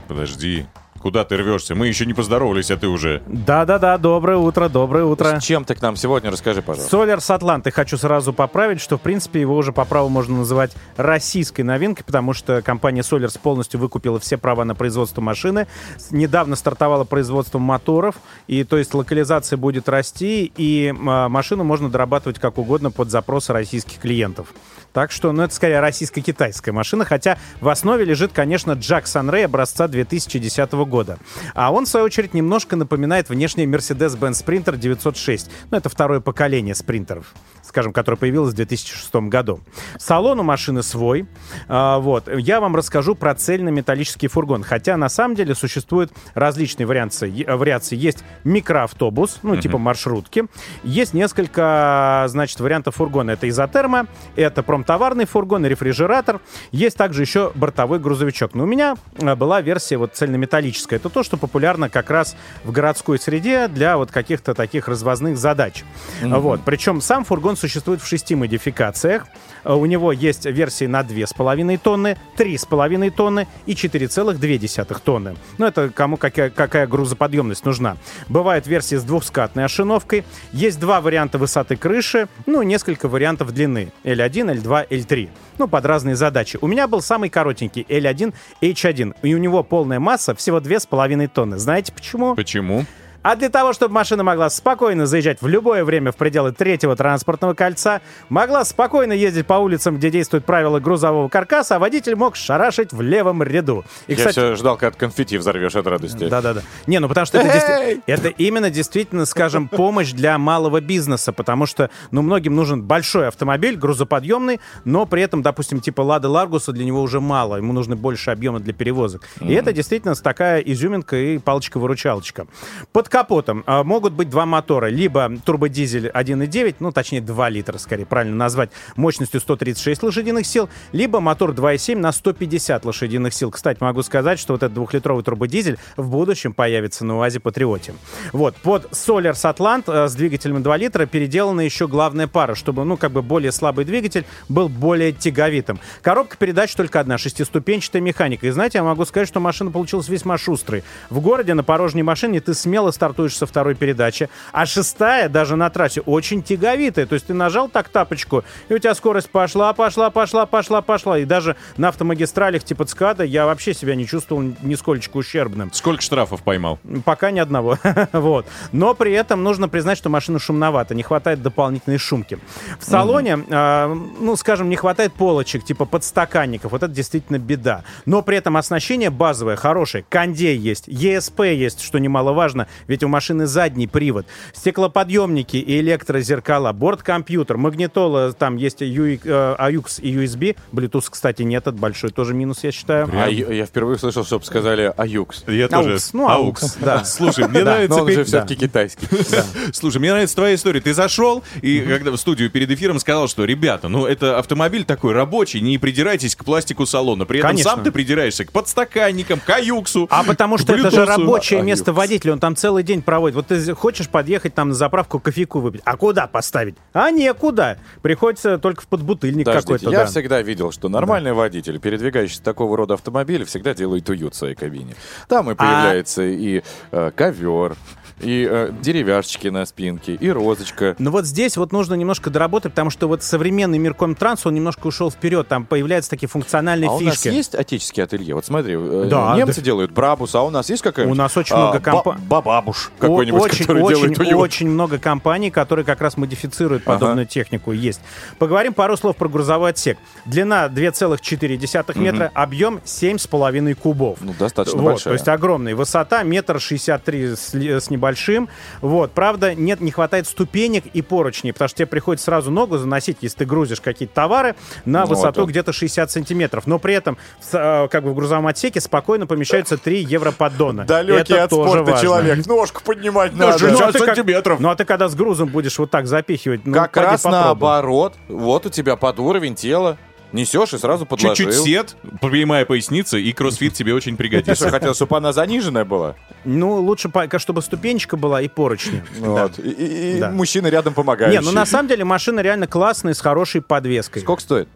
Подожди. Куда ты рвешься? Мы еще не поздоровались, а ты уже... Да-да-да, доброе утро, доброе утро. С чем ты к нам сегодня? Расскажи, пожалуйста. Солер с Атланты. Хочу сразу поправить, что, в принципе, его уже по праву можно называть российской новинкой, потому что компания Solers полностью выкупила все права на производство машины. Недавно стартовало производство моторов, и то есть локализация будет расти, и м, машину можно дорабатывать как угодно под запросы российских клиентов. Так что, ну, это скорее российско-китайская машина, хотя в основе лежит, конечно, Jack Sunray образца 2010 года. А он, в свою очередь, немножко напоминает внешний Mercedes-Benz Sprinter 906. Ну, это второе поколение спринтеров, скажем, которое появилось в 2006 году. Салон у машины свой. А, вот. Я вам расскажу про цельнометаллический фургон. Хотя, на самом деле, существуют различные вариации. Е- Вариации есть микроавтобус, ну, типа маршрутки. Есть несколько, значит, вариантов фургона. Это изотерма, это промтоварный фургон рефрижератор. Есть также еще бортовой грузовичок. Но у меня э, была версия вот цельнометаллическая. Это то, что популярно как раз в городской среде для вот каких-то таких развозных задач. Вот. Причем сам фургон существует в шести модификациях. Э, У него есть версии на 2,5 тонны, 3,5 тонны и 4,2 тонны. Ну, это кому какая, какая грузоподъемность нужна. Бывают версии с двухскатной ошиновкой. Есть два варианта высоты крыши, ну, несколько вариантов длины. L1, L2, L3. Ну, под разные задачи. У меня был самый коротенький L1, H1. И у него полная масса всего 2,5 тонны. Знаете почему? Почему? А для того, чтобы машина могла спокойно заезжать в любое время в пределы третьего транспортного кольца, могла спокойно ездить по улицам, где действуют правила грузового каркаса, а водитель мог шарашить в левом ряду. И, Я все ждал, когда ты конфетти взорвешь от радости. да-да-да. Не, ну потому что это, действи- это именно действительно, скажем, помощь для малого бизнеса, потому что, ну, многим нужен большой автомобиль, грузоподъемный, но при этом, допустим, типа Лады Ларгуса для него уже мало, ему нужны больше объема для перевозок. И это действительно такая изюминка и палочка-выручалочка. Под капотом а, могут быть два мотора. Либо турбодизель 1.9, ну, точнее, 2 литра, скорее, правильно назвать, мощностью 136 лошадиных сил, либо мотор 2.7 на 150 лошадиных сил. Кстати, могу сказать, что вот этот двухлитровый турбодизель в будущем появится на УАЗе Патриоте. Вот, под Solars Atlant э, с двигателем 2 литра переделана еще главная пара, чтобы, ну, как бы более слабый двигатель был более тяговитым. Коробка передач только одна, шестиступенчатая механика. И знаете, я могу сказать, что машина получилась весьма шустрой. В городе на порожней машине ты смело стартуешь со второй передачи, а шестая даже на трассе очень тяговитая. То есть ты нажал так тапочку, и у тебя скорость пошла, пошла, пошла, пошла, пошла. И даже на автомагистралях типа ЦКАДа я вообще себя не чувствовал нисколько ущербным. Сколько штрафов поймал? Пока ни одного. *laughs* вот. Но при этом нужно признать, что машина шумновата, не хватает дополнительной шумки. В салоне, э, ну, скажем, не хватает полочек, типа подстаканников. Вот это действительно беда. Но при этом оснащение базовое, хорошее. Кондей есть, ESP есть, что немаловажно, ведь у машины задний привод. Стеклоподъемники и электрозеркала, борт-компьютер, магнитола, там есть UX, э, AUX и USB. Bluetooth, кстати, нет, это большой тоже минус, я считаю. А я, впервые слышал, чтобы сказали аюкс. Я тоже. AUX, ну, AUX, *laughs* да. Слушай, мне *laughs* Да, нравится... но он же все-таки китайский. *laughs* Слушай, мне нравится твоя история. Ты зашел и когда в студию перед эфиром сказал, что, ребята, ну это автомобиль такой рабочий, не придирайтесь к пластику салона. При этом сам ты придираешься к подстаканникам, к аюксу. А потому что это же рабочее А, место водителя, он там целый день проводит. Вот ты хочешь подъехать там на заправку кофейку выпить, а куда поставить? А некуда. Приходится только в подбутыльник какой-то. я да. всегда видел, что нормальный водитель, передвигающийся такого рода автомобиль, всегда делает уют в своей кабине. Там и А появляется и э, ковер, и э, деревяшечки на спинке, и розочка. Но вот здесь вот нужно немножко доработать, потому что вот современный мир Комтранс, он немножко ушел вперед, там появляются такие функциональные А у нас фишки. есть отеческие ателье? Вот смотри, э, Да, немцы да. делают Брабус, а у нас есть какая-нибудь? У нас очень а, много компа- ба- Бабабуш какой-нибудь, очень, который очень, делает уют. очень много компаний, которые как раз модифицируют Ага. подобную технику. Есть. Поговорим пару слов про грузовой отсек. Длина 2,4 метра, объем 7,5 кубов. Ну, достаточно вот, большая. То есть огромный. Высота метр шестьдесят три с, ли- с небольшим. Вот. Правда, нет, не хватает ступенек и поручней, потому что тебе приходится сразу ногу заносить, если ты грузишь какие-то товары, на Ну, высоту вот где-то 60 сантиметров. Но при этом э, как бы в грузовом отсеке спокойно помещаются 3 европоддона. Далекий Это от тоже спорта важно. человек. Ножку поднимать Ну, надо. 60 Ну, а ты как- сантиметров. Ну а ты когда с грузом будешь вот так запихивать, ну, как раз попробуй. наоборот. Вот у тебя под уровень тела. Несешь и сразу подложил. Чуть-чуть сет, прямая поясница, и кроссфит тебе очень пригодится. что, хотел, чтобы она заниженная была? Ну, лучше, чтобы ступенечка была и поручни. Да. *laughs* Вот. И, мужчина рядом помогает. Не, ну на самом деле машина реально классная, с хорошей подвеской. Сколько стоит?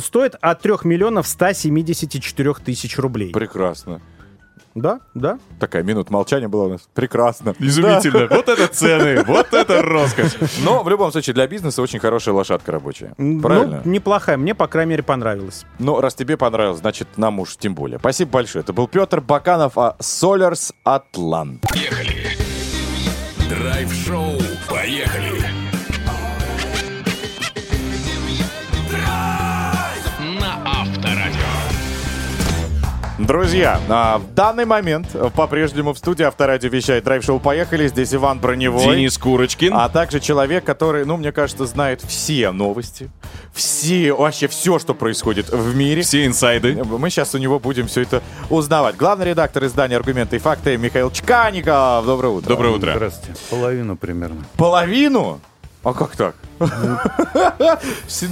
Стоит от 3 миллионов 174 тысяч рублей. Прекрасно. Да, да. Такая минута молчания была у нас. Прекрасно. *laughs* Изумительно. Вот это цены, вот это роскошь. Но в любом случае для бизнеса очень хорошая лошадка рабочая. М, Правильно? Ну, неплохая. Мне, по крайней мере, понравилось. Ну, раз тебе понравилось, значит, нам уж тем более. Спасибо большое. Это был Петр Баканов, а Solars Атлант. Драйв-шоу. Поехали. Друзья, а, в данный момент по-прежнему в студии Авторадио вещает драйв-шоу «Поехали». Здесь Иван Броневой. Денис Курочкин. А также человек, который, ну, мне кажется, знает все новости, все, вообще все, что происходит в мире. Все инсайды. Мы сейчас у него будем все это узнавать. Главный редактор издания «Аргументы и факты» Михаил Чкаников. Доброе утро. Доброе утро. Здравствуйте. Половину примерно. Половину? А как так?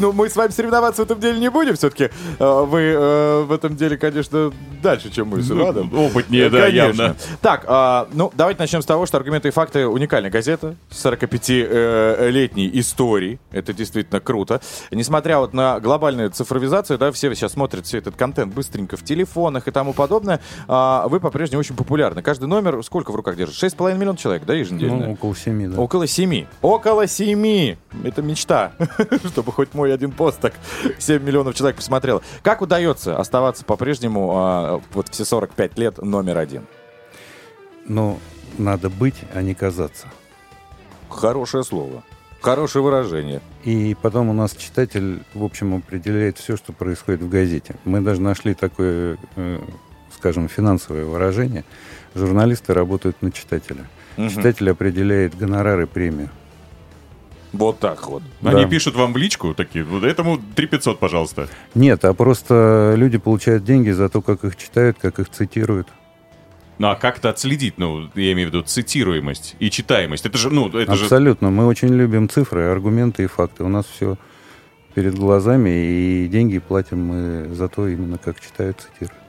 Ну, мы с вами соревноваться в этом деле не будем. Все-таки э, вы э, в этом деле, конечно, дальше, чем мы с ну, Радом. Опытнее, э, да, явно. Так, а, ну, давайте начнем с того, что «Аргументы и факты» — уникальная газета 45-летней истории. Это действительно круто. Несмотря вот на глобальную цифровизацию, да, все сейчас смотрят все этот контент быстренько в телефонах и тому подобное, а, вы по-прежнему очень популярны. Каждый номер сколько в руках держит? 6,5 миллионов человек, да, еженедельно? Ну, около 7, да. Около 7. Около 7! Это мечта, *laughs* чтобы хоть мой один пост так 7 миллионов человек посмотрел. Как удается оставаться по-прежнему а, вот все 45 лет номер один? Ну, надо быть, а не казаться. Хорошее слово. Хорошее выражение. И потом у нас читатель, в общем, определяет все, что происходит в газете. Мы даже нашли такое, э, скажем, финансовое выражение. Журналисты работают на читателя. Угу. Читатель определяет гонорары, премию. Вот так вот. Они Да. пишут вам в личку такие, вот этому 3500, пожалуйста. Нет, а просто люди получают деньги за то, как их читают, как их цитируют. Ну, а как это отследить? Ну, я имею в виду цитируемость и читаемость. Это же, ну, это же... Абсолютно. Мы очень любим цифры, аргументы и факты. У нас все перед глазами, и деньги платим мы за то именно, как читают, цитируют.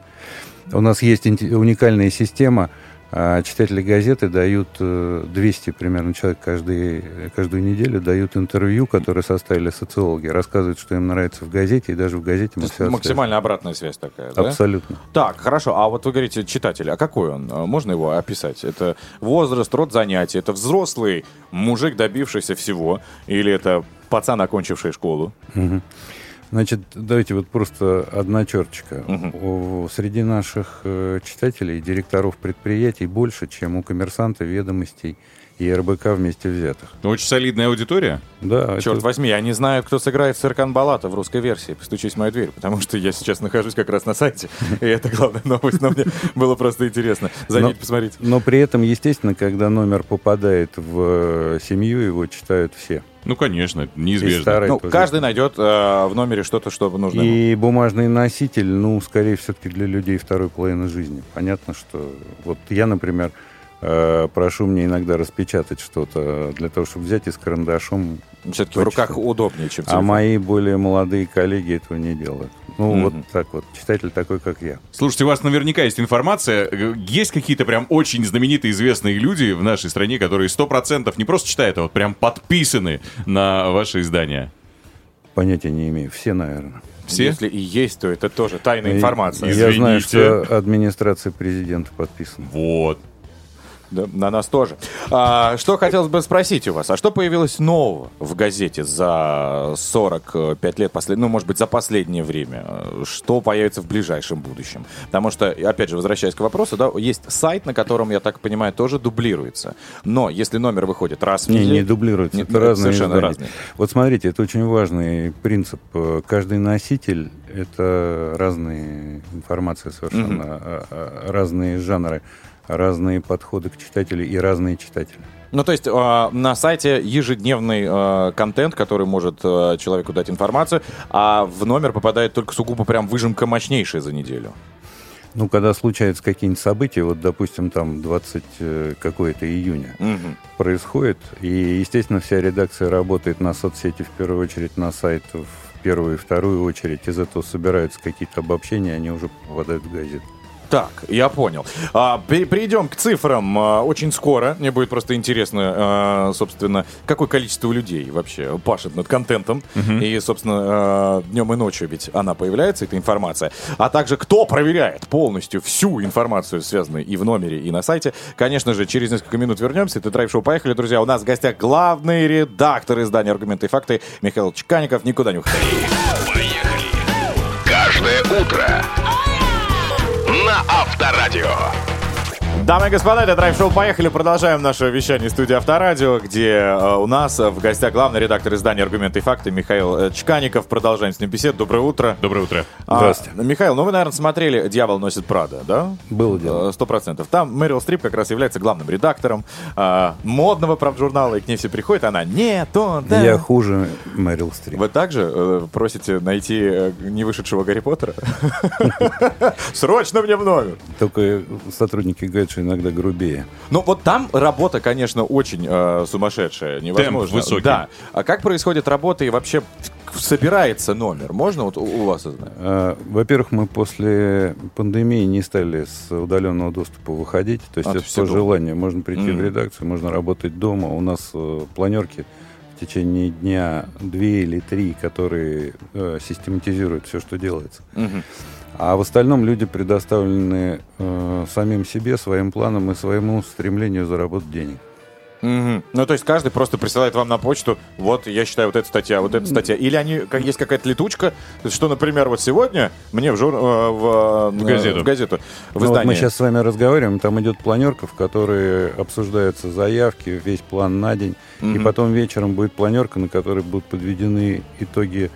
У нас есть уникальная система. А, Читатели газеты дают э, 200 примерно человек каждый, каждую неделю дают интервью, которые составили социологи, рассказывают, что им нравится в газете, и даже в газете мы все максимально обратная связь такая, да? Абсолютно. Так, хорошо. А вот вы говорите, читатель, а какой он? А Можно его описать? Это возраст, род занятий, это взрослый мужик, добившийся всего, или это пацан, окончивший школу? Мгм. Значит, давайте вот просто одна черточка. У- Среди наших э, читателей, директоров предприятий больше, чем у коммерсанта, ведомостей и РБК вместе взятых. Очень солидная аудитория. Да, Черт это- возьми, они знают, кто сыграет Серкан Балата в русской версии. Постучись в мою дверь, потому что я сейчас нахожусь как раз на сайте, *laughs* и это главная новость, но мне было просто интересно. Зайдите, Но- посмотрите. Но при этом, естественно, когда номер попадает в э, семью, его читают все. Ну, конечно, это И неизбежно. Ну, тоже. каждый найдет э, в номере что-то, что нужно. ему. И бумажный носитель, ну, скорее все-таки для людей второй половины жизни. Понятно, что вот я, например, э, прошу мне иногда распечатать что-то для того, чтобы взять и с карандашом. Все-таки в руках удобнее, чем А телефон. мои более молодые коллеги этого не делают. Ну, Мгм. вот так вот. Читатель такой, как я. Слушайте, у вас наверняка есть информация. Есть какие-то прям очень знаменитые, известные люди в нашей стране, которые сто процентов не просто читают, а вот прям подписаны на ваше издание. Понятия не имею. Все, наверное. Все? Если и есть, то это тоже тайная информация. Я знаю, Извините. что администрация президента подписана. Вот. Да, на нас тоже. А, что хотелось бы спросить у вас? А что появилось нового в газете за 45 лет, послед... ну, может быть, за последнее время? Что появится в ближайшем будущем? Потому что, опять же, возвращаясь к вопросу, да, есть сайт, на котором, я так понимаю, тоже дублируется. Но если номер выходит раз в Не, неделю... не дублируется. Не, это разные совершенно издания. разные. Вот смотрите, это очень важный принцип. Э, Каждый носитель — это разные информации совершенно, а- разные жанры, разные подходы к читателю и разные читатели. Ну, то есть э, на сайте ежедневный э, контент, который может э, человеку дать информацию, а в номер попадает только сугубо прям выжимка мощнейшая за неделю. Ну, когда случаются какие-нибудь события, вот, допустим, там 20 э, какое-то июня Мгм. происходит, и, естественно, вся редакция работает на соцсети в первую очередь, на сайт в первую и вторую очередь. Из этого собираются какие-то обобщения, они уже попадают в газету. Так, я понял. А, пе- перейдем к цифрам а, очень скоро. Мне будет просто интересно, а, собственно, какое количество людей вообще пашет над контентом. И, собственно, а, днем и ночью ведь она появляется, эта информация. А также кто проверяет полностью всю информацию, связанную и в номере, и на сайте. Конечно же, через несколько минут вернемся. Это драйв-шоу «Поехали», друзья. У нас в гостях главный редактор издания «Аргументы и факты» Михаил Чеканников. Никуда не уходите. Каждое утро Авторадио. Дамы и господа, это драйв-шоу «Поехали». Продолжаем наше вещание студии Авторадио, где э, у нас в гостях главный редактор издания «Аргументы и факты» Михаил э, Чкаников. Продолжаем с ним беседу. Доброе утро. Доброе утро. А, Здравствуйте. Михаил, ну вы, наверное, смотрели «Дьявол носит Прада», да? Было дело. Э, Сто процентов. Там Мэрил Стрип как раз является главным редактором э, модного правжурнала, и к ней все приходят, она «Нет, он, да». Я хуже Мэрил Стрип. Вы также э, просите найти э, не вышедшего Гарри Поттера? *laughs* Срочно мне в номер! Только сотрудники говорят, что иногда грубее. Ну вот там работа, конечно, очень э, сумасшедшая, невозможно. высокий. Да. А как происходит работа и вообще собирается номер? Можно вот у, у вас узнать? А, Во-первых, мы после пандемии не стали с удаленного доступа выходить. То есть А, то это по все дома. желанию. Можно прийти Мгм. в редакцию, можно работать дома. У нас э, планерки в течение дня две или три, которые э, систематизируют все, что делается. Мгм. А в остальном люди предоставлены э, самим себе, своим планам и своему стремлению заработать денег. Мгм. Ну, то есть каждый просто присылает вам на почту, вот, я считаю, вот эта статья, вот эта статья. Или они, как есть какая-то летучка, что, например, вот сегодня мне в, жур, э, в, э, В газету. в газету, в Ну, вот издание. мы сейчас с вами разговариваем, там идет планерка, в которой обсуждаются заявки, весь план на день. И Мгм. потом вечером будет планерка, на которой будут подведены итоги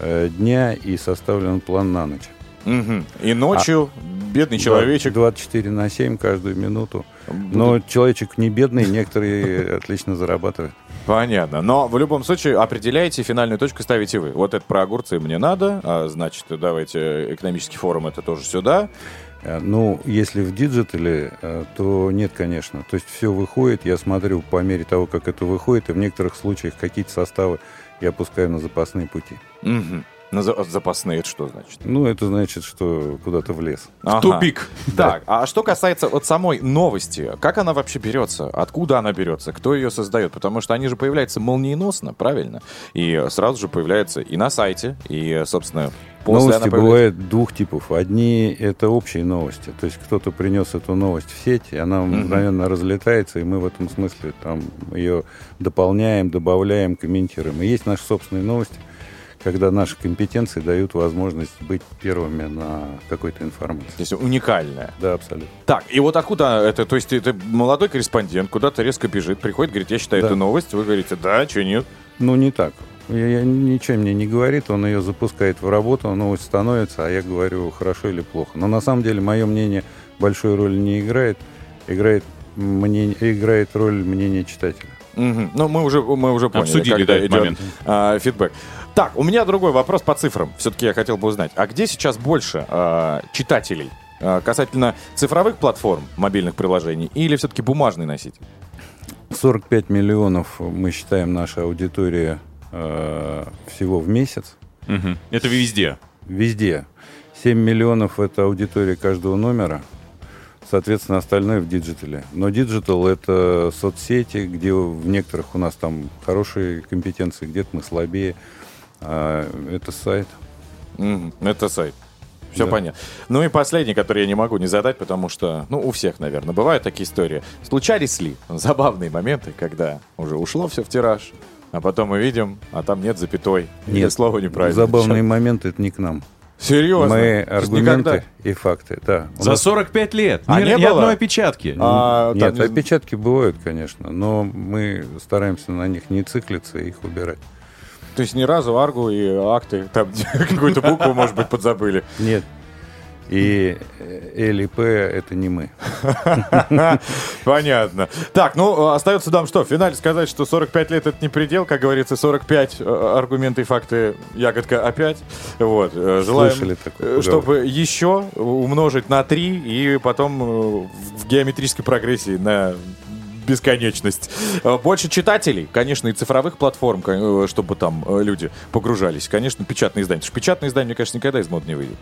э, дня и составлен план на ночь. Мгм. И ночью бедный человечек... 24 на 7 каждую минуту. Но человечек не бедный, некоторые отлично зарабатывают. Понятно. Но в любом случае определяете, финальную точку ставите вы. Вот это про огурцы мне надо, а значит, давайте экономический форум это тоже сюда. Э, Ну, если в диджитале, э, то нет, конечно. То есть все выходит, я смотрю по мере того, как это выходит, и в некоторых случаях какие-то составы я опускаю на запасные пути. Мгм. На за- запасные это что значит? Ну, это значит, что куда-то в лес. Ага. Так, а что касается вот самой новости, как она вообще берется? Откуда она берется? Кто ее создает? Потому что они же появляются молниеносно, правильно? И сразу же появляются и на сайте, и, собственно, после Новости бывают двух типов. Одни — это общие новости. То есть кто-то принес эту новость в сеть, и она мгновенно разлетается, и мы в этом смысле там ее дополняем, добавляем, комментируем. И есть наши собственные новости, когда наши компетенции дают возможность быть первыми на какой-то информации. То есть уникальная. Да, абсолютно. Так, и вот откуда это? То есть это молодой корреспондент куда-то резко бежит, приходит, говорит, я считаю Да. эту новость. Вы говорите, да, что нет? Ну, не так. Я, я- ничего мне не говорит, он ее запускает в работу, новость становится, а я говорю, хорошо или плохо. Но на самом деле мое мнение большой роли не играет. Играет, мнение, играет роль мнения читателя. Мгм. Ну, мы уже, мы уже поняли, Обсудили, когда да, этот идет момент. а, фидбэк. Так, у меня другой вопрос по цифрам. Все-таки я хотел бы узнать. А где сейчас больше а, читателей? А, касательно цифровых платформ, мобильных приложений, или все-таки бумажный носитель? 45 миллионов мы считаем наша аудитория э, всего в месяц. Мгм. Это везде. Везде. 7 миллионов это аудитория каждого номера. Соответственно, остальное в диджитале. Но диджитал это соцсети, где в некоторых у нас там хорошие компетенции, где-то мы слабее. А это сайт. Это сайт. Все Да. понятно. Ну и последний, который я не могу не задать, потому что, ну, у всех, наверное, бывают такие истории. Случались ли забавные моменты, когда уже ушло все в тираж, а потом мы видим, а там нет запятой, или Нет, слова неправильно. Забавные моменты это не к нам. Серьезно? Мы аргументы никогда? и факты, да. За нас- 45 лет. А ни, не ни было? одной опечатки. А, Нет, там- опечатки бывают, конечно, но мы стараемся на них не циклиться и их убирать. То есть ни разу аргу и акты, там *laughs* какую-то букву, может быть, подзабыли. Нет. И э, Л и П это не мы. *laughs* Понятно. Так, ну, остается нам что, в финале сказать, что 45 лет это не предел, как говорится, 45 э, аргументы и факты, ягодка опять. Вот. э, Желаем, поговор. чтобы еще умножить на 3 и потом в геометрической прогрессии на бесконечность. Э, Больше читателей, конечно, и цифровых платформ, э, чтобы там э, люди погружались. Конечно, печатные издания. Потому что печатные издания, мне кажется, никогда из моды не выйдет.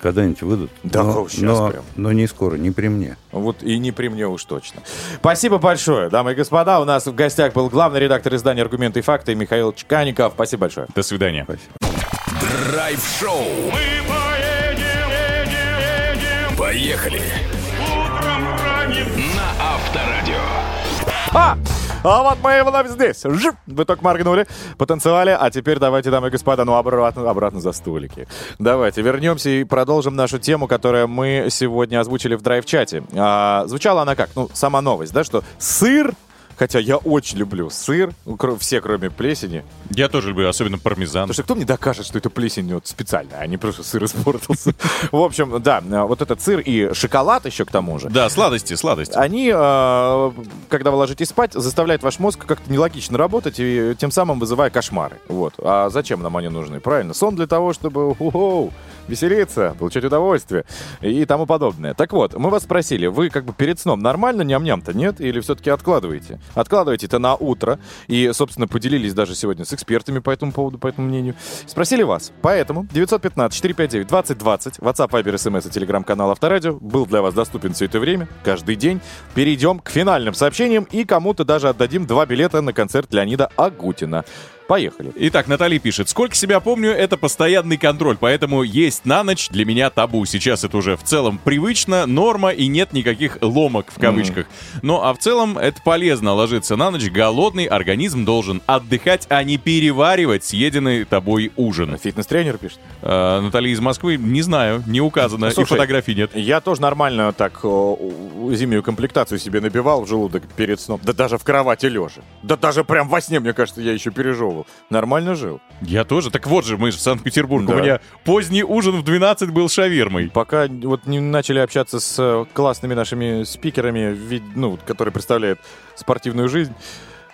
Когда-нибудь выйдут. Да, но, щас но, прям. но не скоро, не при мне. Вот и не при мне уж точно. Спасибо большое, дамы и господа. У нас в гостях был главный редактор издания «Аргументы и факты» Михаил Чкаников. Спасибо большое. До свидания. Драйв-шоу. Мы поедем, Поехали. На Авторадио. А! А вот мы и вновь здесь. Жип! Вы только моргнули, потанцевали, а теперь давайте, дамы и господа, ну обратно, обратно за столики. Давайте вернемся и продолжим нашу тему, которую мы сегодня озвучили в драйв-чате. А, звучала она как? Ну, сама новость, да, что сыр, хотя я очень люблю сыр, ну, все кроме плесени, Я тоже люблю, особенно пармезан. Потому что кто мне докажет, что это плесень вот специально, а не просто сыр испортился. *laughs* В общем, да, вот этот сыр и шоколад еще к тому же. Да, сладости, сладости. Они, э, когда вы ложитесь спать, заставляют ваш мозг как-то нелогично работать и тем самым вызывая кошмары. Вот. А зачем нам они нужны? Правильно, сон для того, чтобы веселиться, получать удовольствие и тому подобное. Так вот, мы вас спросили, вы как бы перед сном нормально ням-ням-то, нет? Или все-таки откладываете? Откладываете это на утро и, собственно, поделились даже сегодня с экспертами по этому поводу, по этому мнению. Спросили вас. Поэтому 915-459-2020, WhatsApp, Viber, SMS и телеграм-канал Авторадио был для вас доступен все это время, каждый день. Перейдем к финальным сообщениям и кому-то даже отдадим два билета на концерт Леонида Агутина. Поехали. Итак, Натали пишет. Сколько себя помню, это постоянный контроль, поэтому есть на ночь для меня табу. Сейчас это уже в целом привычно, норма и нет никаких ломок в кавычках. Ну а в целом это полезно ложиться на ночь. Голодный организм должен отдыхать, а не переваривать съеденный тобой ужин. Фитнес-тренер пишет. Э, Наталья из Москвы, не знаю, не указано, и Слушай, фотографий нет. Я тоже нормально так э, зимнюю комплектацию себе набивал в желудок перед сном. Да даже в кровати лежа. Да даже прям во сне, мне кажется, я еще пережевывал. Нормально жил. Я тоже. Так вот же, мы же в Санкт-Петербург. Да. У меня поздний ужин в 12 был шавермой. Пока вот не начали общаться с э, классными нашими спикерами, ну, которые представляют спортивную жизнь,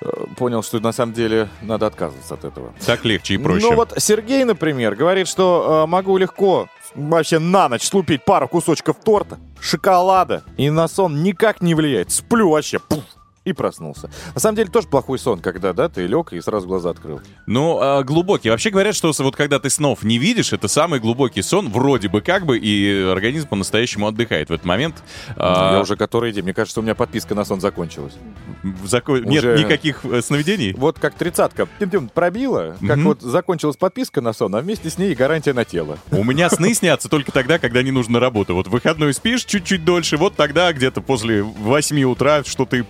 э, понял, что на самом деле надо отказываться от этого. Так легче и проще. Ну вот Сергей, например, говорит, что э, могу легко вообще на ночь слупить пару кусочков торта, шоколада, и на сон никак не влияет. Сплю вообще, пуф, и проснулся. На самом деле тоже плохой сон, когда, да, ты лег и сразу глаза открыл. Ну, а, глубокий. Вообще говорят, что вот когда ты снов не видишь, это самый глубокий сон, вроде бы как бы, и организм по-настоящему отдыхает в этот момент. А, Я уже который день. Мне кажется, у меня подписка на сон закончилась. зако- Нет уже- никаких э, сновидений? Вот как тридцатка тим-тим пробила, как Мгм. вот закончилась подписка на сон, а вместе с ней и гарантия на тело. У меня сны снятся только тогда, когда не нужно на работу. Вот в выходной спишь чуть-чуть дольше, вот тогда где-то после 8 утра что-то и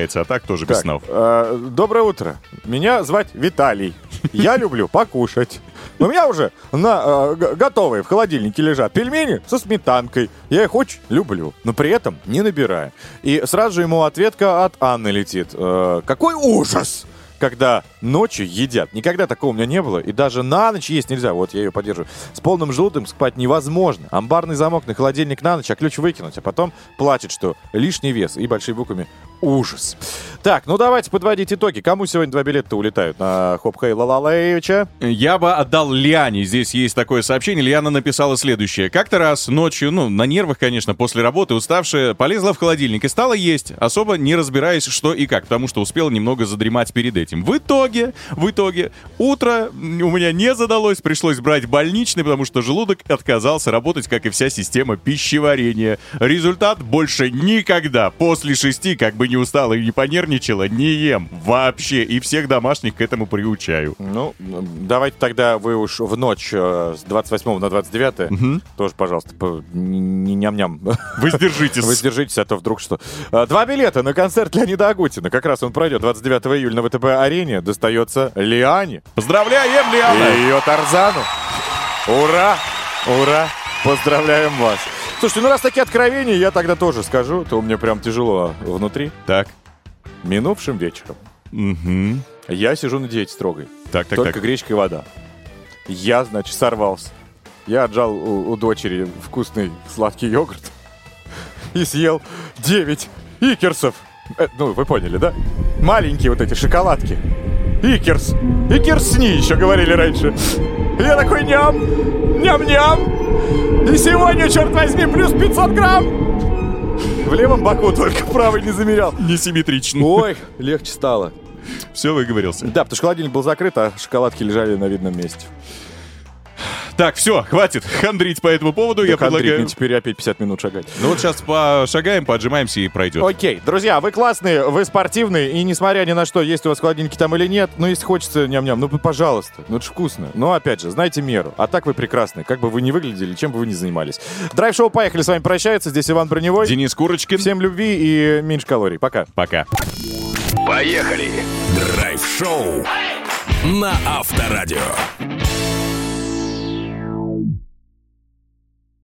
проявляется, а так тоже без Так, снов. э, доброе утро. Меня звать Виталий. Я люблю покушать. У меня уже на, э, готовые в холодильнике лежат пельмени со сметанкой. Я их очень люблю, но при этом не набираю. И сразу же ему ответка от Анны летит. Э, какой ужас! Когда ночью едят. Никогда такого у меня не было. И даже на ночь есть нельзя. Вот я ее поддерживаю. С полным желудком спать невозможно. Амбарный замок на холодильник на ночь, а ключ выкинуть. А потом плачет, что лишний вес. И большими буквами ужас. Так, ну давайте подводить итоги. Кому сегодня два билета улетают на Хоп Хей Лалалеевича? Я бы отдал Лиане. Здесь есть такое сообщение. Лиана написала следующее. Как-то раз ночью, ну, на нервах, конечно, после работы, уставшая, полезла в холодильник и стала есть, особо не разбираясь, что и как, потому что успела немного задремать перед этим. В итоге, в итоге, утро у меня не задалось, пришлось брать больничный, потому что желудок отказался работать, как и вся система пищеварения. Результат больше никогда после шести, как бы не устала и не понервничала, не ем вообще. И всех домашних к этому приучаю. Ну, давайте тогда вы уж в ночь э, с 28 на 29 тоже, пожалуйста, по- не ням-ням. Воздержитесь. Воздержитесь, а то вдруг что. А, Два билета на концерт Леонида Агутина. Как раз он пройдет 29 июля на ВТБ-арене. Достается Лиане. Поздравляем, Лиана! И ее Тарзану. Ура! Ура! Поздравляем вас. Слушайте, ну раз такие откровения, я тогда тоже скажу, то мне прям тяжело внутри. Так. Минувшим вечером Угу. я сижу на диете строгой. Так, так, Только так. гречка и вода. Я, значит, сорвался. Я отжал у, у дочери вкусный сладкий йогурт *laughs* и съел 9 икерсов. Э, ну, вы поняли, да? Маленькие вот эти шоколадки. Икерс. Икерсни еще говорили раньше. Я такой ням, ням-ням. И сегодня, черт возьми, плюс 500 грамм. В левом боку только правый не замерял. Несимметрично. Ой, легче стало. Все выговорился. Да, потому что холодильник был закрыт, а шоколадки лежали на видном месте. Так, все, хватит хандрить по этому поводу. Я Так, Андрей, предлагаю... мне теперь опять 50 минут шагать. Ну вот сейчас пошагаем, поотжимаемся и пройдет. Окей, друзья, вы классные, вы спортивные, и несмотря ни на что, есть у вас холодильники там или нет, ну, если хочется ням-ням, ну, пожалуйста, ну, это ж вкусно. Но, опять же, знайте меру. А так вы прекрасны, как бы вы ни выглядели, чем бы вы ни занимались. Драйв-шоу «Поехали» с вами прощается. Здесь Иван Броневой. Денис Курочкин. Всем любви и меньше калорий. Пока. Пока. Поехали! Драйв-шоу на Авторадио.